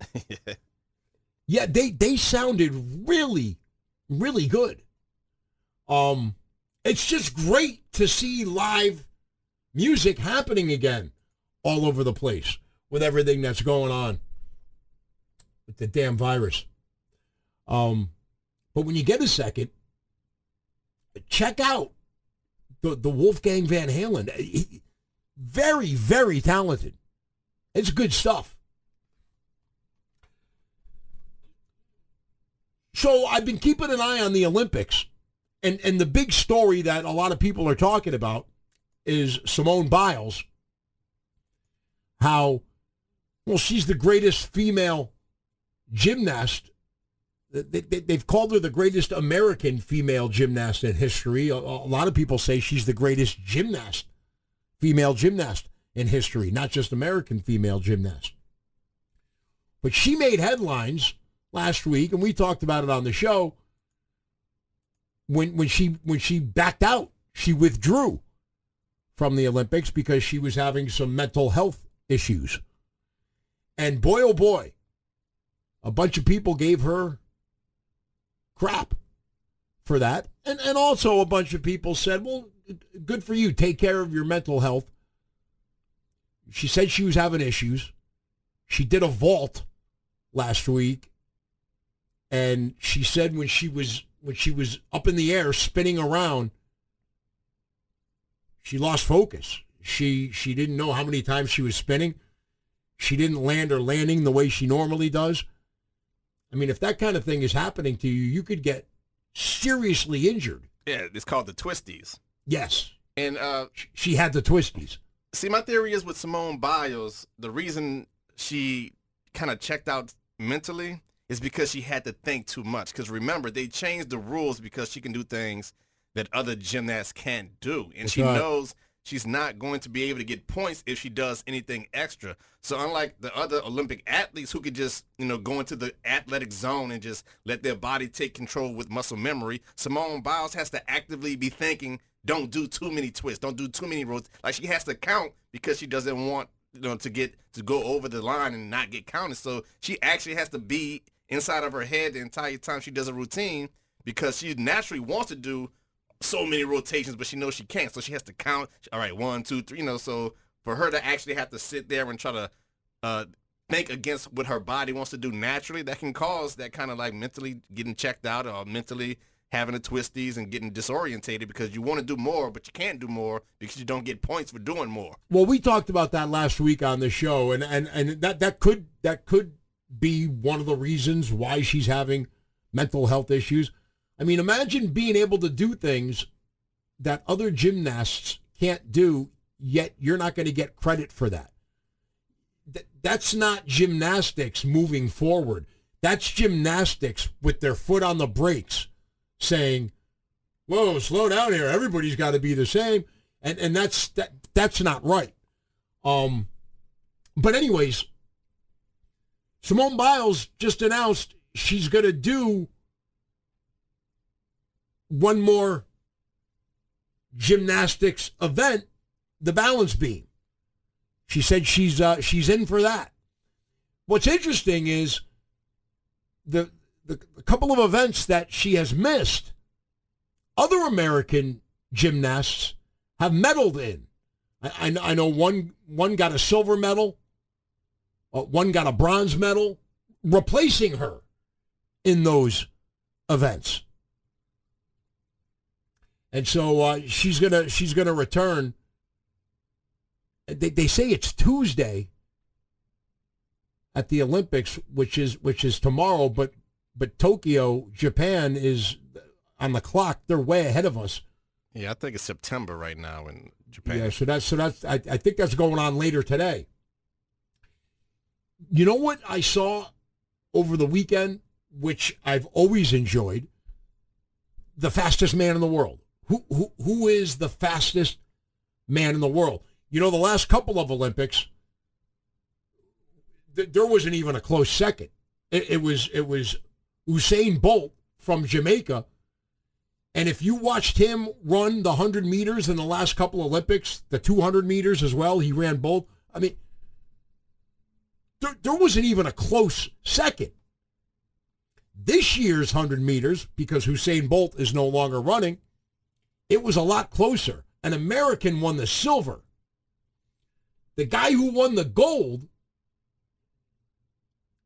yeah, they they sounded really, really good. Um, it's just great to see live music happening again all over the place with everything that's going on with the damn virus. Um, but when you get a second, check out the the Wolfgang Van Halen. He, very, very talented. It's good stuff. So I've been keeping an eye on the Olympics, and and the big story that a lot of people are talking about is Simone Biles. How well she's the greatest female gymnast. They, have called her the greatest American female gymnast in history. A, a lot of people say she's the greatest gymnast, female gymnast in history, not just American female gymnast. But she made headlines last week, and we talked about it on the show. When when she when she backed out, she withdrew from the Olympics because she was having some mental health issues. And boy, oh boy, a bunch of people gave her crap for that. And, and also a bunch of people said, well, good for you. Take care of your mental health. She said she was having issues. She did a vault last week. And she said when she was when she was up in the air spinning around, she lost focus. She she didn't know how many times she was spinning. She didn't land her landing the way she normally does. I mean, if that kind of thing is happening to you, you could get seriously injured. Yeah, it's called the twisties. Yes. And uh, she had the twisties. See, my theory is with Simone Biles, the reason she kind of checked out mentally is because she had to think too much. Because remember, they changed the rules because she can do things that other gymnasts can't do. And That's she right. knows she's not going to be able to get points if she does anything extra. So unlike the other Olympic athletes who could just, you know, go into the athletic zone and just let their body take control with muscle memory, Simone Biles has to actively be thinking, don't do too many twists, don't do too many rows. Like she has to count because she doesn't want, you know, to get to go over the line and not get counted. So she actually has to be inside of her head the entire time she does a routine because she naturally wants to do so many rotations, but she knows she can't. So she has to count. All right, one, two, three. You know, so for her to actually have to sit there and try to uh, think against what her body wants to do naturally, that can cause that kind of like mentally getting checked out or mentally having the twisties and getting disorientated because you want to do more, but you can't do more because you don't get points for doing more. Well, we talked about that last week on the show, and and and that that could that could be one of the reasons why she's having mental health issues. I mean, imagine being able to do things that other gymnasts can't do, yet you're not going to get credit for that. Th- that's not gymnastics moving forward. That's gymnastics with their foot on the brakes saying, whoa, slow down here. Everybody's got to be the same, and and that's that that's not right. Um, but anyways, Simone Biles just announced she's going to do one more gymnastics event, the balance beam. She said she's uh, she's in for that. What's interesting is the, the couple of events that she has missed. Other American gymnasts have medaled in. I, I, I know one one got a silver medal, uh, one got a bronze medal, replacing her in those events. And so uh, she's gonna she's gonna return. They, they say it's Tuesday at the Olympics, which is which is tomorrow, but but Tokyo, Japan is on the clock. They're way ahead of us. Yeah, I think it's September right now in Japan. Yeah, so that's so that's I, I think that's going on later today. You know what I saw over the weekend, which I've always enjoyed? The fastest man in the world. Who who who is the fastest man in the world? You know, the last couple of Olympics, th- there wasn't even a close second. It, it was it was Usain Bolt from Jamaica. And if you watched him run the 100 meters in the last couple of Olympics, the 200 meters as well, he ran both. I mean, there, there wasn't even a close second. This year's 100 meters, because Usain Bolt is no longer running, it was a lot closer. An American won the silver. The guy who won the gold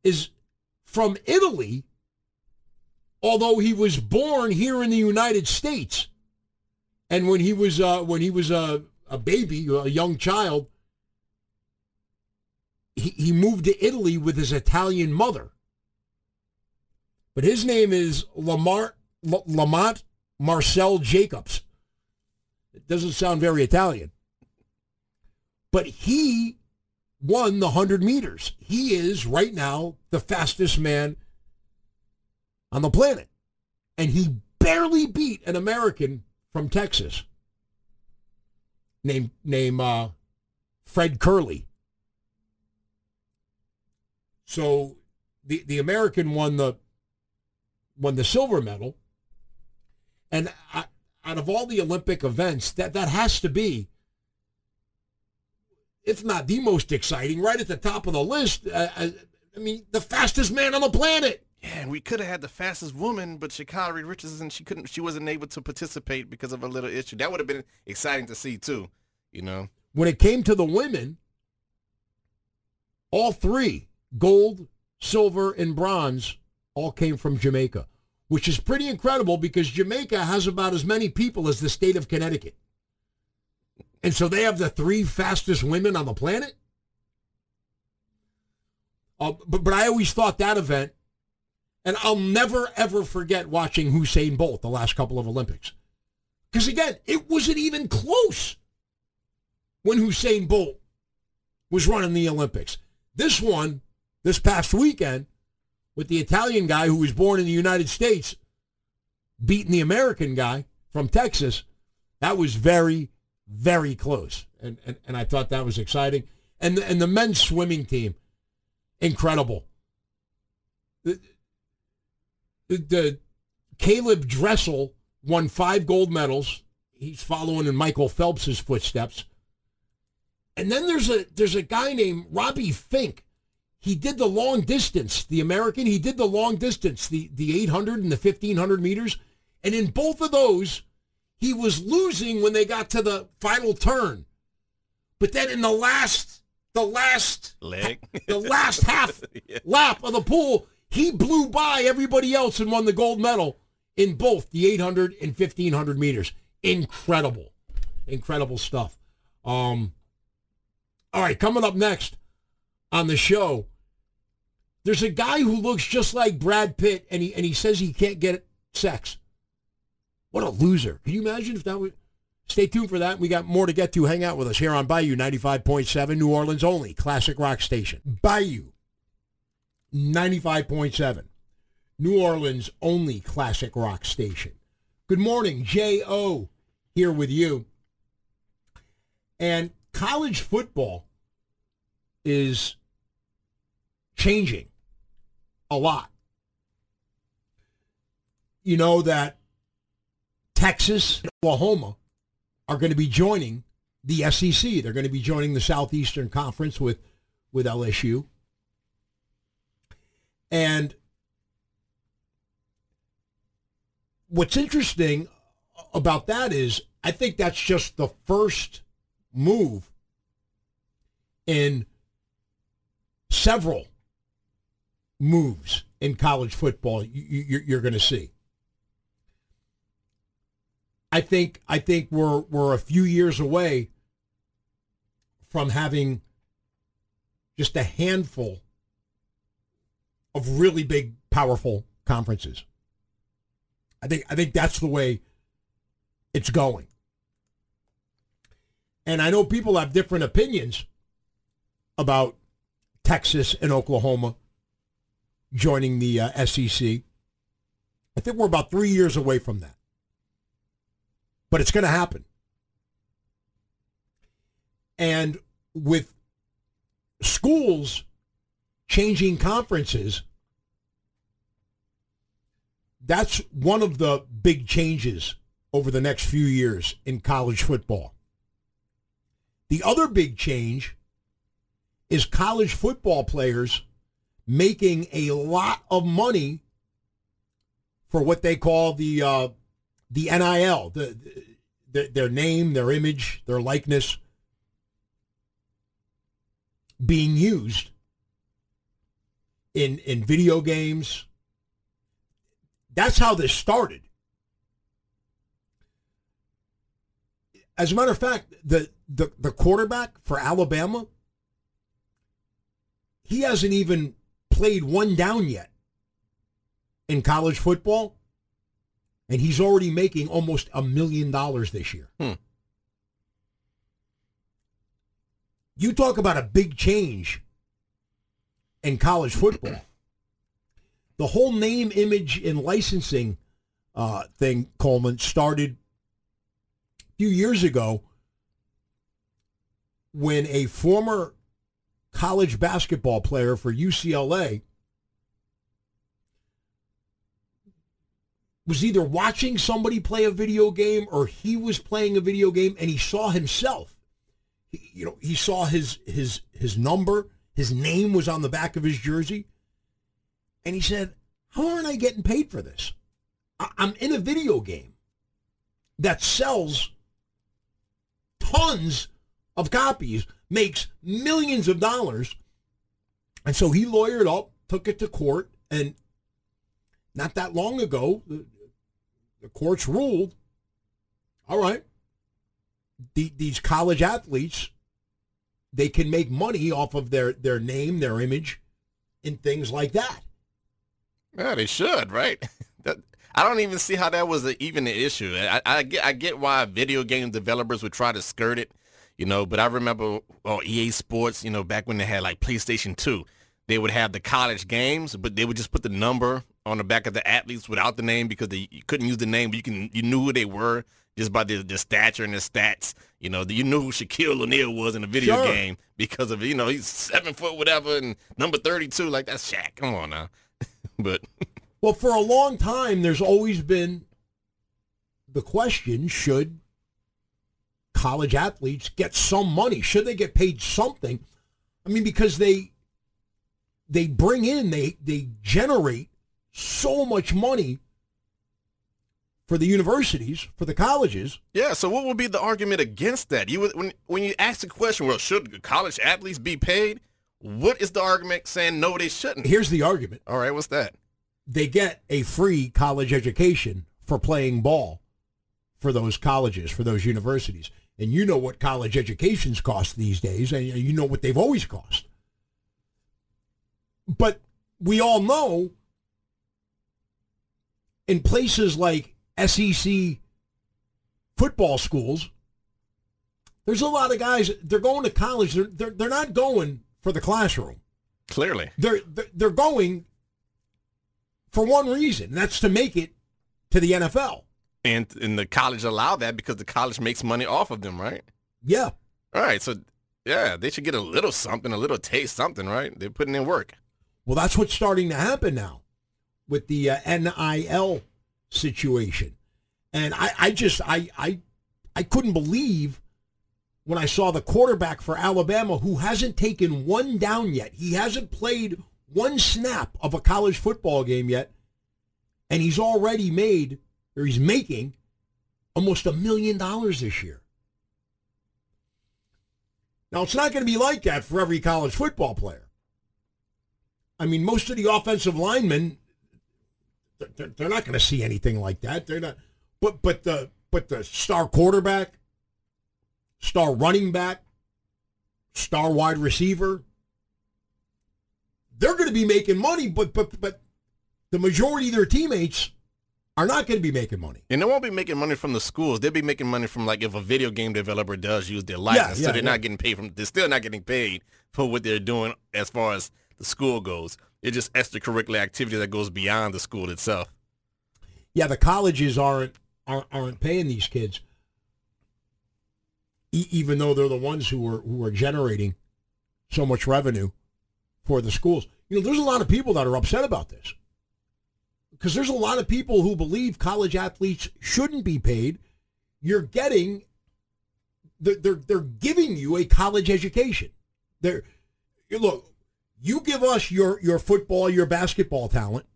is from Italy, although he was born here in the United States. And when he was uh, when he was a, a baby, a young child, he, he moved to Italy with his Italian mother. But his name is Lamar, Lamont Marcell Jacobs. It doesn't sound very Italian. But he won the 100 meters. He is right now the fastest man on the planet. And he barely beat an American from Texas named name uh, Fred Kerley. So the the American won the won the silver medal, and I, out of all the Olympic events, that that has to be, if not the most exciting, right at the top of the list. Uh, I, I mean, the fastest man on the planet. Yeah, and we could have had the fastest woman, but Sha'Carri Richardson, she couldn't, she wasn't able to participate because of a little issue. That would have been exciting to see too, you know. When it came to the women, all three gold, silver, and bronze all came from Jamaica, which is pretty incredible because Jamaica has about as many people as the state of Connecticut. And so they have the three fastest women on the planet. Uh, but, but I always thought that event, and I'll never, ever forget watching Usain Bolt the last couple of Olympics. Because again, it wasn't even close when Usain Bolt was running the Olympics. This one, this past weekend, with the Italian guy who was born in the United States beating the American guy from Texas, that was very, very close. And, and, and I thought that was exciting. And the, and the men's swimming team, incredible. The, the, the Caeleb Dressel won five gold medals. He's following in Michael Phelps's footsteps. And then there's a there's a guy named Robbie Fink. He did the long distance, the American. He did the long distance, the the 800 and the 1500 meters. And in both of those, he was losing when they got to the final turn. But then in the last the last leg, the last half yeah. lap of the pool, he blew by everybody else and won the gold medal in both the 800 and 1500 meters. Incredible, incredible stuff. Um, all right, coming up next on the show, there's a guy who looks just like Brad Pitt, and he and he says he can't get sex. What a loser! Can you imagine if that was? Stay tuned for that. We got more to get to. Hang out with us here on Bayou 95.7, New Orleans only classic rock station. Bayou 95.7, New Orleans only classic rock station. Good morning, J.O. here with you. And college football is changing a lot. You know that Texas and Oklahoma are going to be joining the SEC. They're going to be joining the Southeastern Conference with, with LSU. And what's interesting about that is I think that's just the first move in several moves in college football you, are going to see. I think I think we're we're a few years away from having just a handful of really big, powerful conferences. I think I think that's the way it's going. And I know people have different opinions about Texas and Oklahoma joining the uh, SEC. I think we're about three years away from that. But it's going to happen. And with schools changing conferences, that's one of the big changes over the next few years in college football. The other big change is college football players making a lot of money for what they call the uh, the NIL, the, the, their name, their image, their likeness being used in in video games. That's how this started. As a matter of fact, the, the, the quarterback for Alabama, he hasn't even played one down yet in college football, and he's already making almost a million dollars this year. Hmm. You talk about a big change in college football. The whole name, image, and licensing uh, thing, Coleman, started a few years ago when a former college basketball player for UCLA was either watching somebody play a video game or he was playing a video game and he saw himself. He, you know, he saw his his his number, his name was on the back of his jersey, and he said, "How aren't I getting paid for this? I, I'm in a video game that sells tons of copies, makes millions of dollars. And so he lawyered up, took it to court, and not that long ago, the, the courts ruled, all right, the, these college athletes, they can make money off of their, their name, their image, and things like that. Yeah, they should, right? that, I don't even see how that was a, even an issue. I, I, get, I get why video game developers would try to skirt it you know. But I remember oh, well, EA Sports, you know, back when they had like PlayStation 2, they would have the college games, but they would just put the number on the back of the athletes without the name because they you couldn't use the name, but you can you knew who they were just by the, the stature and the stats. You know, you knew who Shaquille O'Neal was in a video sure. game because of you know he's seven foot whatever and number thirty two. Like that's Shaq. Come on now, but well, for a long time, there's always been the question: Should college athletes get some money? Should they get paid something? I mean, because they they bring in, they they generate so much money for the universities, for the colleges. Yeah. So, what would be the argument against that? You when when you ask the question, well, should college athletes be paid? What is the argument saying no, they shouldn't? Here's the argument. All right, what's that? They get a free college education for playing ball for those colleges, for those universities and you know what college educations cost these days, and you know what they've always cost. But we all know in places like SEC football schools, there's a lot of guys, they're going to college, they're, they're, they're not going for the classroom. Clearly. They're, they're going for one reason, and that's to make it to the NFL. And and the college allow that because the college makes money off of them, right? Yeah. All right, so yeah, they should get a little something, a little taste, something, right? They're putting in work. Well, that's what's starting to happen now with the uh, NIL situation, and I, I just I I I couldn't believe when I saw the quarterback for Alabama who hasn't taken one down yet. He hasn't played one snap of a college football game yet, and he's already made or he's making almost a million dollars this year. Now, it's not going to be like that for every college football player. I mean, most of the offensive linemen, they're, they're not going to see anything like that. They're not. But but the but the star quarterback, star running back, star wide receiver, they're going to be making money. But but but the majority of their teammates are not going to be making money. And they won't be making money from the schools. They'll be making money from like if a video game developer does use their likeness. yeah, so they're yeah. not getting paid from they're still not getting paid for what they're doing as far as the school goes. It's just extracurricular activity that goes beyond the school itself. Yeah, the colleges aren't aren't, aren't paying these kids, e- even though they're the ones who are who are generating so much revenue for the schools. You know, there's a lot of people that are upset about this because there's a lot of people who believe college athletes shouldn't be paid. You're getting they're they're, they're giving you a college education. They're look, you give us your your football, your basketball talent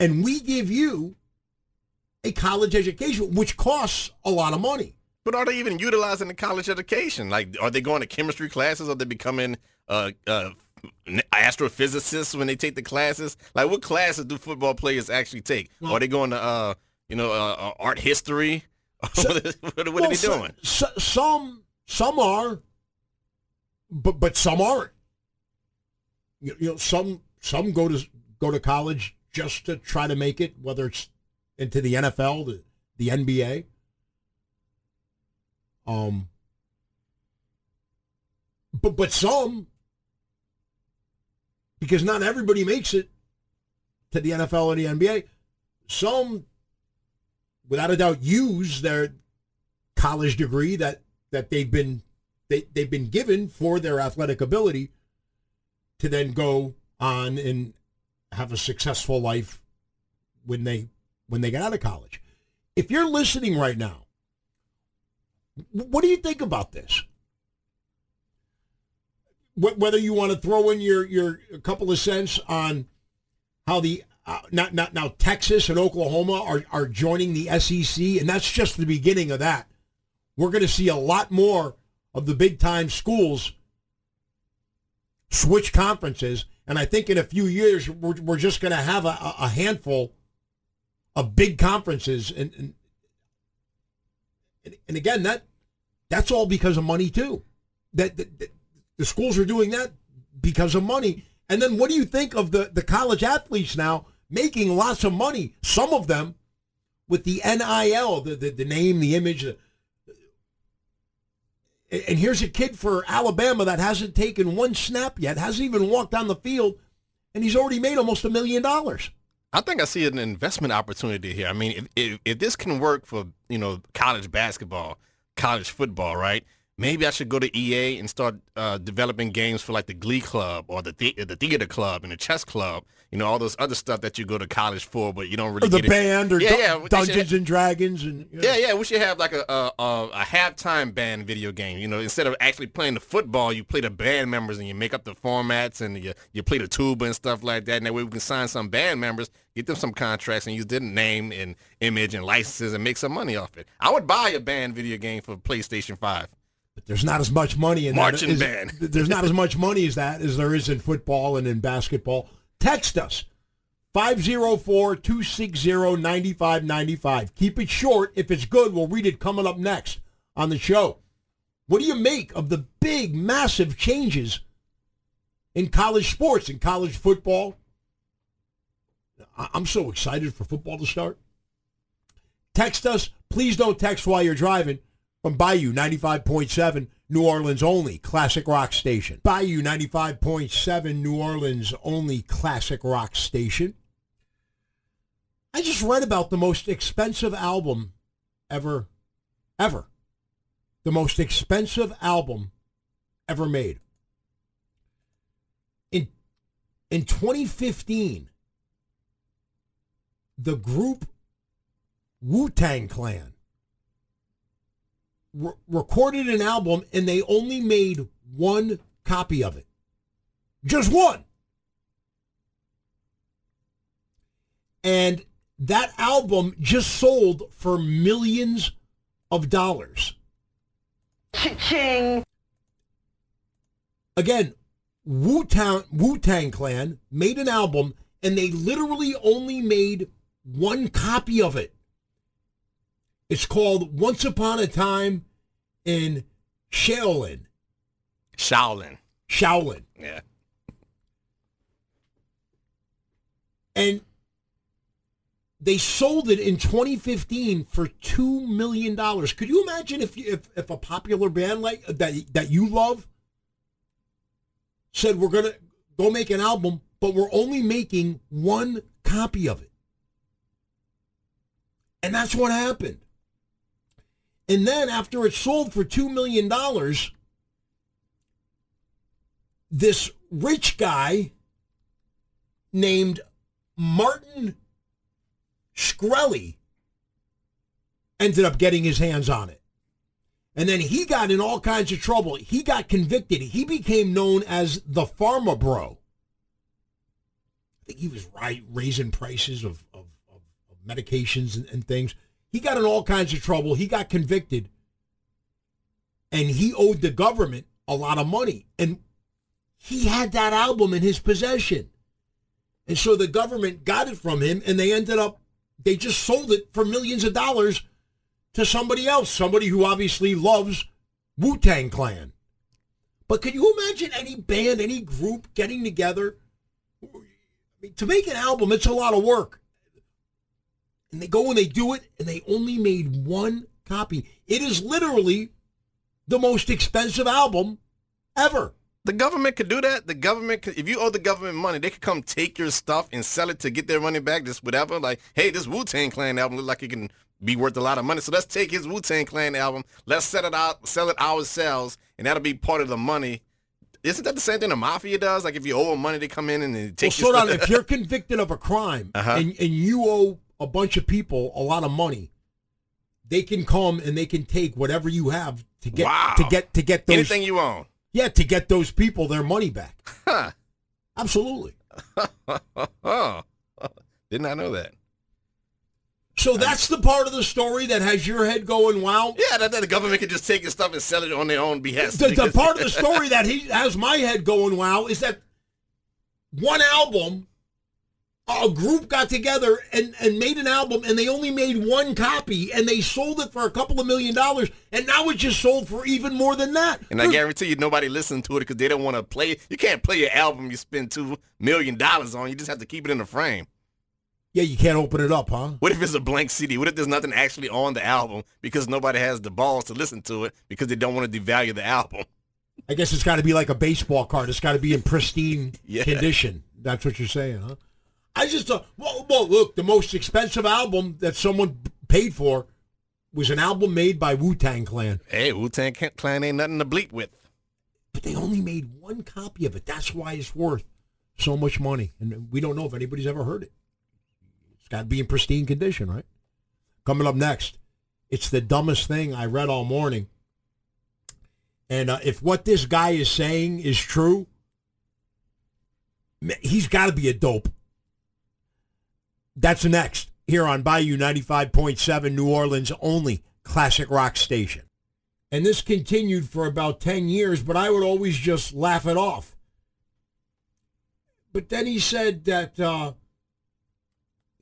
and we give you a college education, which costs a lot of money. But are they even utilizing the college education? Like, are they going to chemistry classes? Are they becoming uh, uh, astrophysicists when they take the classes? Like, what classes do football players actually take? Well- are they going to, uh, you know, uh, uh, art history? So- what, what Well, are they so- doing? so- some some are, but but some aren't. You, you know, some some go to go to college just to try to make it, whether it's into the NFL, the the NBA. Um, but but some, because not everybody makes it to the NFL or the NBA. Some, without a doubt, use their college degree that that they've been they, they've been given for their athletic ability to then go on and have a successful life when they when they get out of college. If you're listening right now, what do you think about this? Wh- Whether you want to throw in your your a couple of cents on how the uh, not not now Texas and Oklahoma are are joining the SEC, and that's just the beginning of that. We're going to see a lot more of the big time schools switch conferences, and I think in a few years we're, we're just going to have a, a handful of big conferences, and, and and and again that that's all because of money too. That, that, that the schools are doing that because of money. And then what do you think of the the college athletes now making lots of money? Some of them with the NIL, the the, the name, the image. And here's a kid for Alabama that hasn't taken one snap yet, hasn't even walked on the field, and he's already made almost a million dollars. I think I see an investment opportunity here. I mean, if, if, if this can work for, you know, college basketball, college football, right? Maybe I should go to EA and start uh, developing games for like the Glee Club or the the- the Theater Club and the Chess Club. You know, all those other stuff that you go to college for, but you don't really Or the get it. band, or Yeah, yeah, Dungeons and Dragons, and you know. Yeah, yeah, we should have like a a, a a halftime band video game. You know, instead of actually playing the football, you play the band members and you make up the formats and you you play the tuba and stuff like that. And that way we can sign some band members, get them some contracts, and use their name and image and licenses and make some money off it. I would buy a band video game for PlayStation Five. But there's not as much money in Marching that. is- band. there's not as much money as that as there is in football and in basketball. Text us 504-260-9595. Keep it short. If it's good, we'll read it coming up next on the show. What do you make of the big, massive changes in college sports, in college football? I'm so excited for football to start. Text us. Please don't text while you're driving from Bayou 95.7, New Orleans only classic rock station. Bayou 95.7, New Orleans only classic rock station. I just read about the most expensive album ever, ever. The most expensive album ever made. In in 2015, the group Wu Tang Clan re- recorded an album and they only made one copy of it. Just one. And that album just sold for millions of dollars. Cha-ching. Again, Wu Tang Wu Tang Clan made an album and they literally only made one copy of it. It's called Once Upon a Time in Shaolin. Shaolin. Shaolin. Yeah. And they sold it in 2015 for two million dollars. Could you imagine if, you, if if a popular band like that that you love said we're gonna go make an album, but we're only making one copy of it, and that's what happened. And then after it sold for two million dollars, this rich guy named Martin Shkreli ended up getting his hands on it. And then he got in all kinds of trouble. He got convicted. He became known as the Pharma Bro. I think he was right, raising prices of, of, of, of medications and, and things. He got in all kinds of trouble. He got convicted. And he owed the government a lot of money. And he had that album in his possession. And so the government got it from him and they ended up, they just sold it for millions of dollars to somebody else, somebody who obviously loves Wu Tang Clan. But can you imagine any band, any group getting together? I mean, to make an album, it's a lot of work. And they go and they do it, and they only made one copy. It is literally the most expensive album ever. The government could do that. The government, could, if you owe the government money, they could come take your stuff and sell it to get their money back. Just whatever. Like, hey, this Wu Tang Clan album looks like it can be worth a lot of money. So let's take his Wu Tang Clan album, let's set it out, sell it ourselves, and that'll be part of the money. Isn't that the same thing the mafia does? Like if you owe them money, they come in and they take. Well, your so stuff. if you're convicted of a crime Uh-huh. and, and you owe a bunch of people a lot of money, they can come and they can take whatever you have to get Wow. to get to get those anything you own. yeah to get those people their money back. Huh. Absolutely. did not know that. So that's the part of the story that has your head going, wow. Yeah, that, that the government could just take your stuff and sell it on their own behest. The, the part of the story that he has my head going, wow, is that one album, a group got together and, and made an album and they only made one copy and they sold it for a couple of million dollars and now it just sold for even more than that. And I guarantee you, nobody listened to it because they don't want to play. You can't play your album you spend two million dollars on. You just have to keep it in the frame. Yeah, you can't open it up, huh? What if it's a blank CD? What if there's nothing actually on the album because nobody has the balls to listen to it because they don't want to devalue the album? I guess it's got to be like a baseball card. It's got to be in pristine Yeah. condition. That's what you're saying, huh? I just thought, well, well, look, the most expensive album that someone paid for was an album made by Wu Tang Clan, Hey, Wu Tang Clan ain't nothing to bleep with. but they only made one copy of it. That's why it's worth so much money, and we don't know if anybody's ever heard it. It's got to be in pristine condition, right? Coming up next, it's the dumbest thing I read all morning. And uh, if what this guy is saying is true, he's got to be a dope. That's next here on Bayou 95.7, New Orleans' only classic rock station. And this continued for about 10 years, but I would always just laugh it off. But then he said that uh,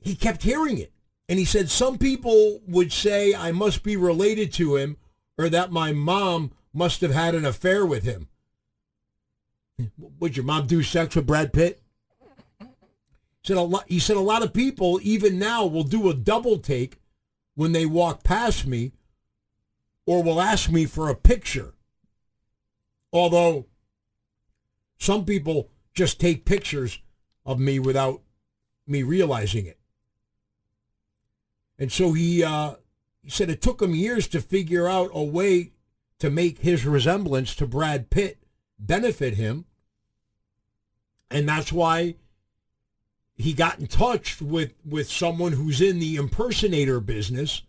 he kept hearing it. And he said some people would say I must be related to him or that my mom must have had an affair with him. Would your mom do sex with Brad Pitt? He said a lot, he said a lot of people even now will do a double take when they walk past me or will ask me for a picture. Although some people just take pictures of me without me realizing it. And so he uh, he said it took him years to figure out a way to make his resemblance to Brad Pitt benefit him. And that's why he got in touch with, with someone who's in the impersonator business.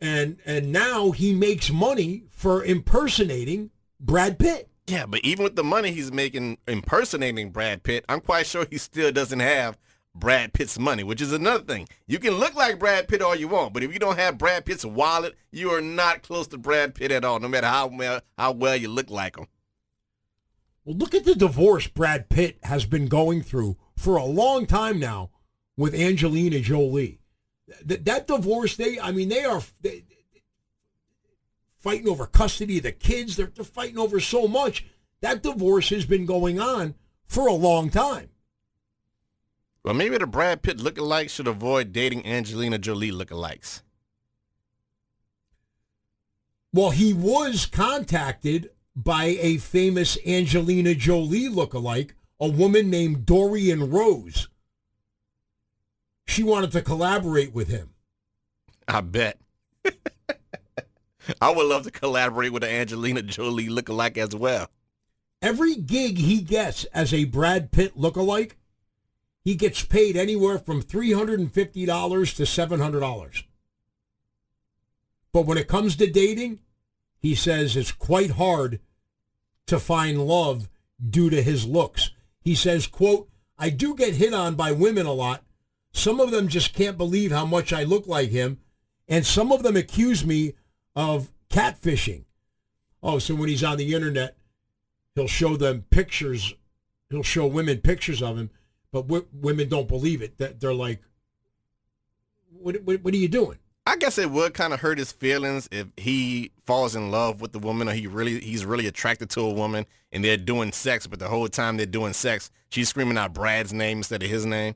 And and now he makes money for impersonating Brad Pitt. Yeah, but even with the money he's making impersonating Brad Pitt, I'm quite sure he still doesn't have Brad Pitt's money, which is another thing. You can look like Brad Pitt all you want, but if you don't have Brad Pitt's wallet, you are not close to Brad Pitt at all, no matter how well, how well you look like him. Well, look at the divorce Brad Pitt has been going through for a long time now with Angelina Jolie. That, that divorce, they, I mean, they are they, fighting over custody of the kids. They're, they're fighting over so much. That divorce has been going on for a long time. Well, maybe the Brad Pitt lookalike should avoid dating Angelina Jolie lookalikes. Well, he was contacted by a famous Angelina Jolie lookalike, a woman named Dorian Rose. She wanted to collaborate with him. I bet. I would love to collaborate with an Angelina Jolie lookalike as well. Every gig he gets as a Brad Pitt lookalike, he gets paid anywhere from $350 to $700. But when it comes to dating, he says it's quite hard to find love due to his looks. He says, quote, I do get hit on by women a lot. Some of them just can't believe how much I look like him. And some of them accuse me of catfishing. Oh, so when he's on the internet, he'll show them pictures. He'll show women pictures of him, but w- women don't believe it. That they're like, what, what, what are you doing? I guess it would kind of hurt his feelings if he falls in love with the woman or he really he's really attracted to a woman and they're doing sex, but the whole time they're doing sex, she's screaming out Brad's name instead of his name.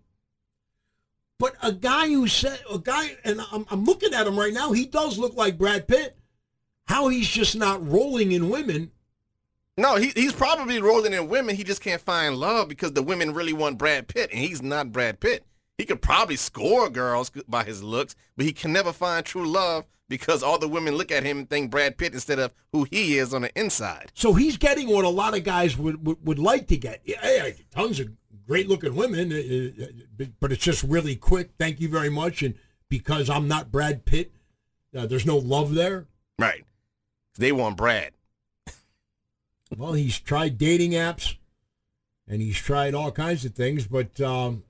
But a guy who said a guy, and I'm, I'm looking at him right now. He does look like Brad Pitt. How he's just not rolling in women. No, he, he's probably rolling in women. He just can't find love because the women really want Brad Pitt, and he's not Brad Pitt. He could probably score girls by his looks, but he can never find true love because all the women look at him and think Brad Pitt instead of who he is on the inside. So he's getting what a lot of guys would would, would like to get. Hey, tons of great looking women, uh, uh, but it's just really quick. Thank you very much, and because I'm not Brad Pitt, uh, there's no love there. Right. They want Brad. well, he's tried dating apps, and he's tried all kinds of things, but. Um,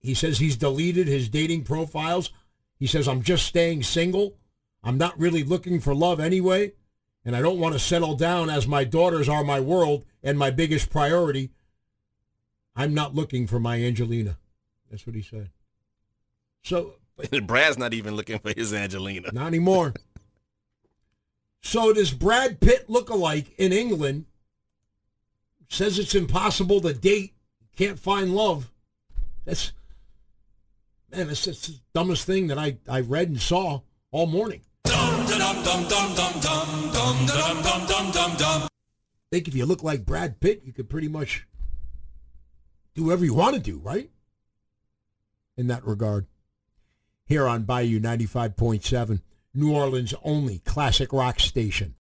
he says he's deleted his dating profiles. He says, I'm just staying single. I'm not really looking for love anyway. And I don't want to settle down as my daughters are my world and my biggest priority. I'm not looking for my Angelina. That's what he said. So Brad's not even looking for his Angelina. Not anymore. so this Brad Pitt look-alike in England says it's impossible to date, can't find love. That's man, it's, it's the dumbest thing that I, I read and saw all morning. I think if you look like Brad Pitt, you could pretty much do whatever you want to do, right? In that regard. Here on Bayou 95.7, New Orleans' only classic rock station.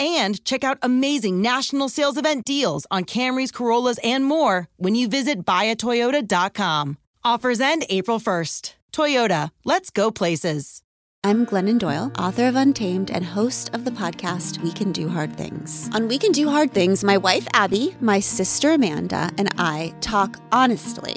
and check out amazing national sales event deals on Camrys, Corollas, and more when you visit buyatoyota.com. Offers end April 1st. Toyota, let's go places. I'm Glennon Doyle, author of Untamed and host of the podcast We Can Do Hard Things. On We Can Do Hard Things, my wife Abby, my sister Amanda, and I talk honestly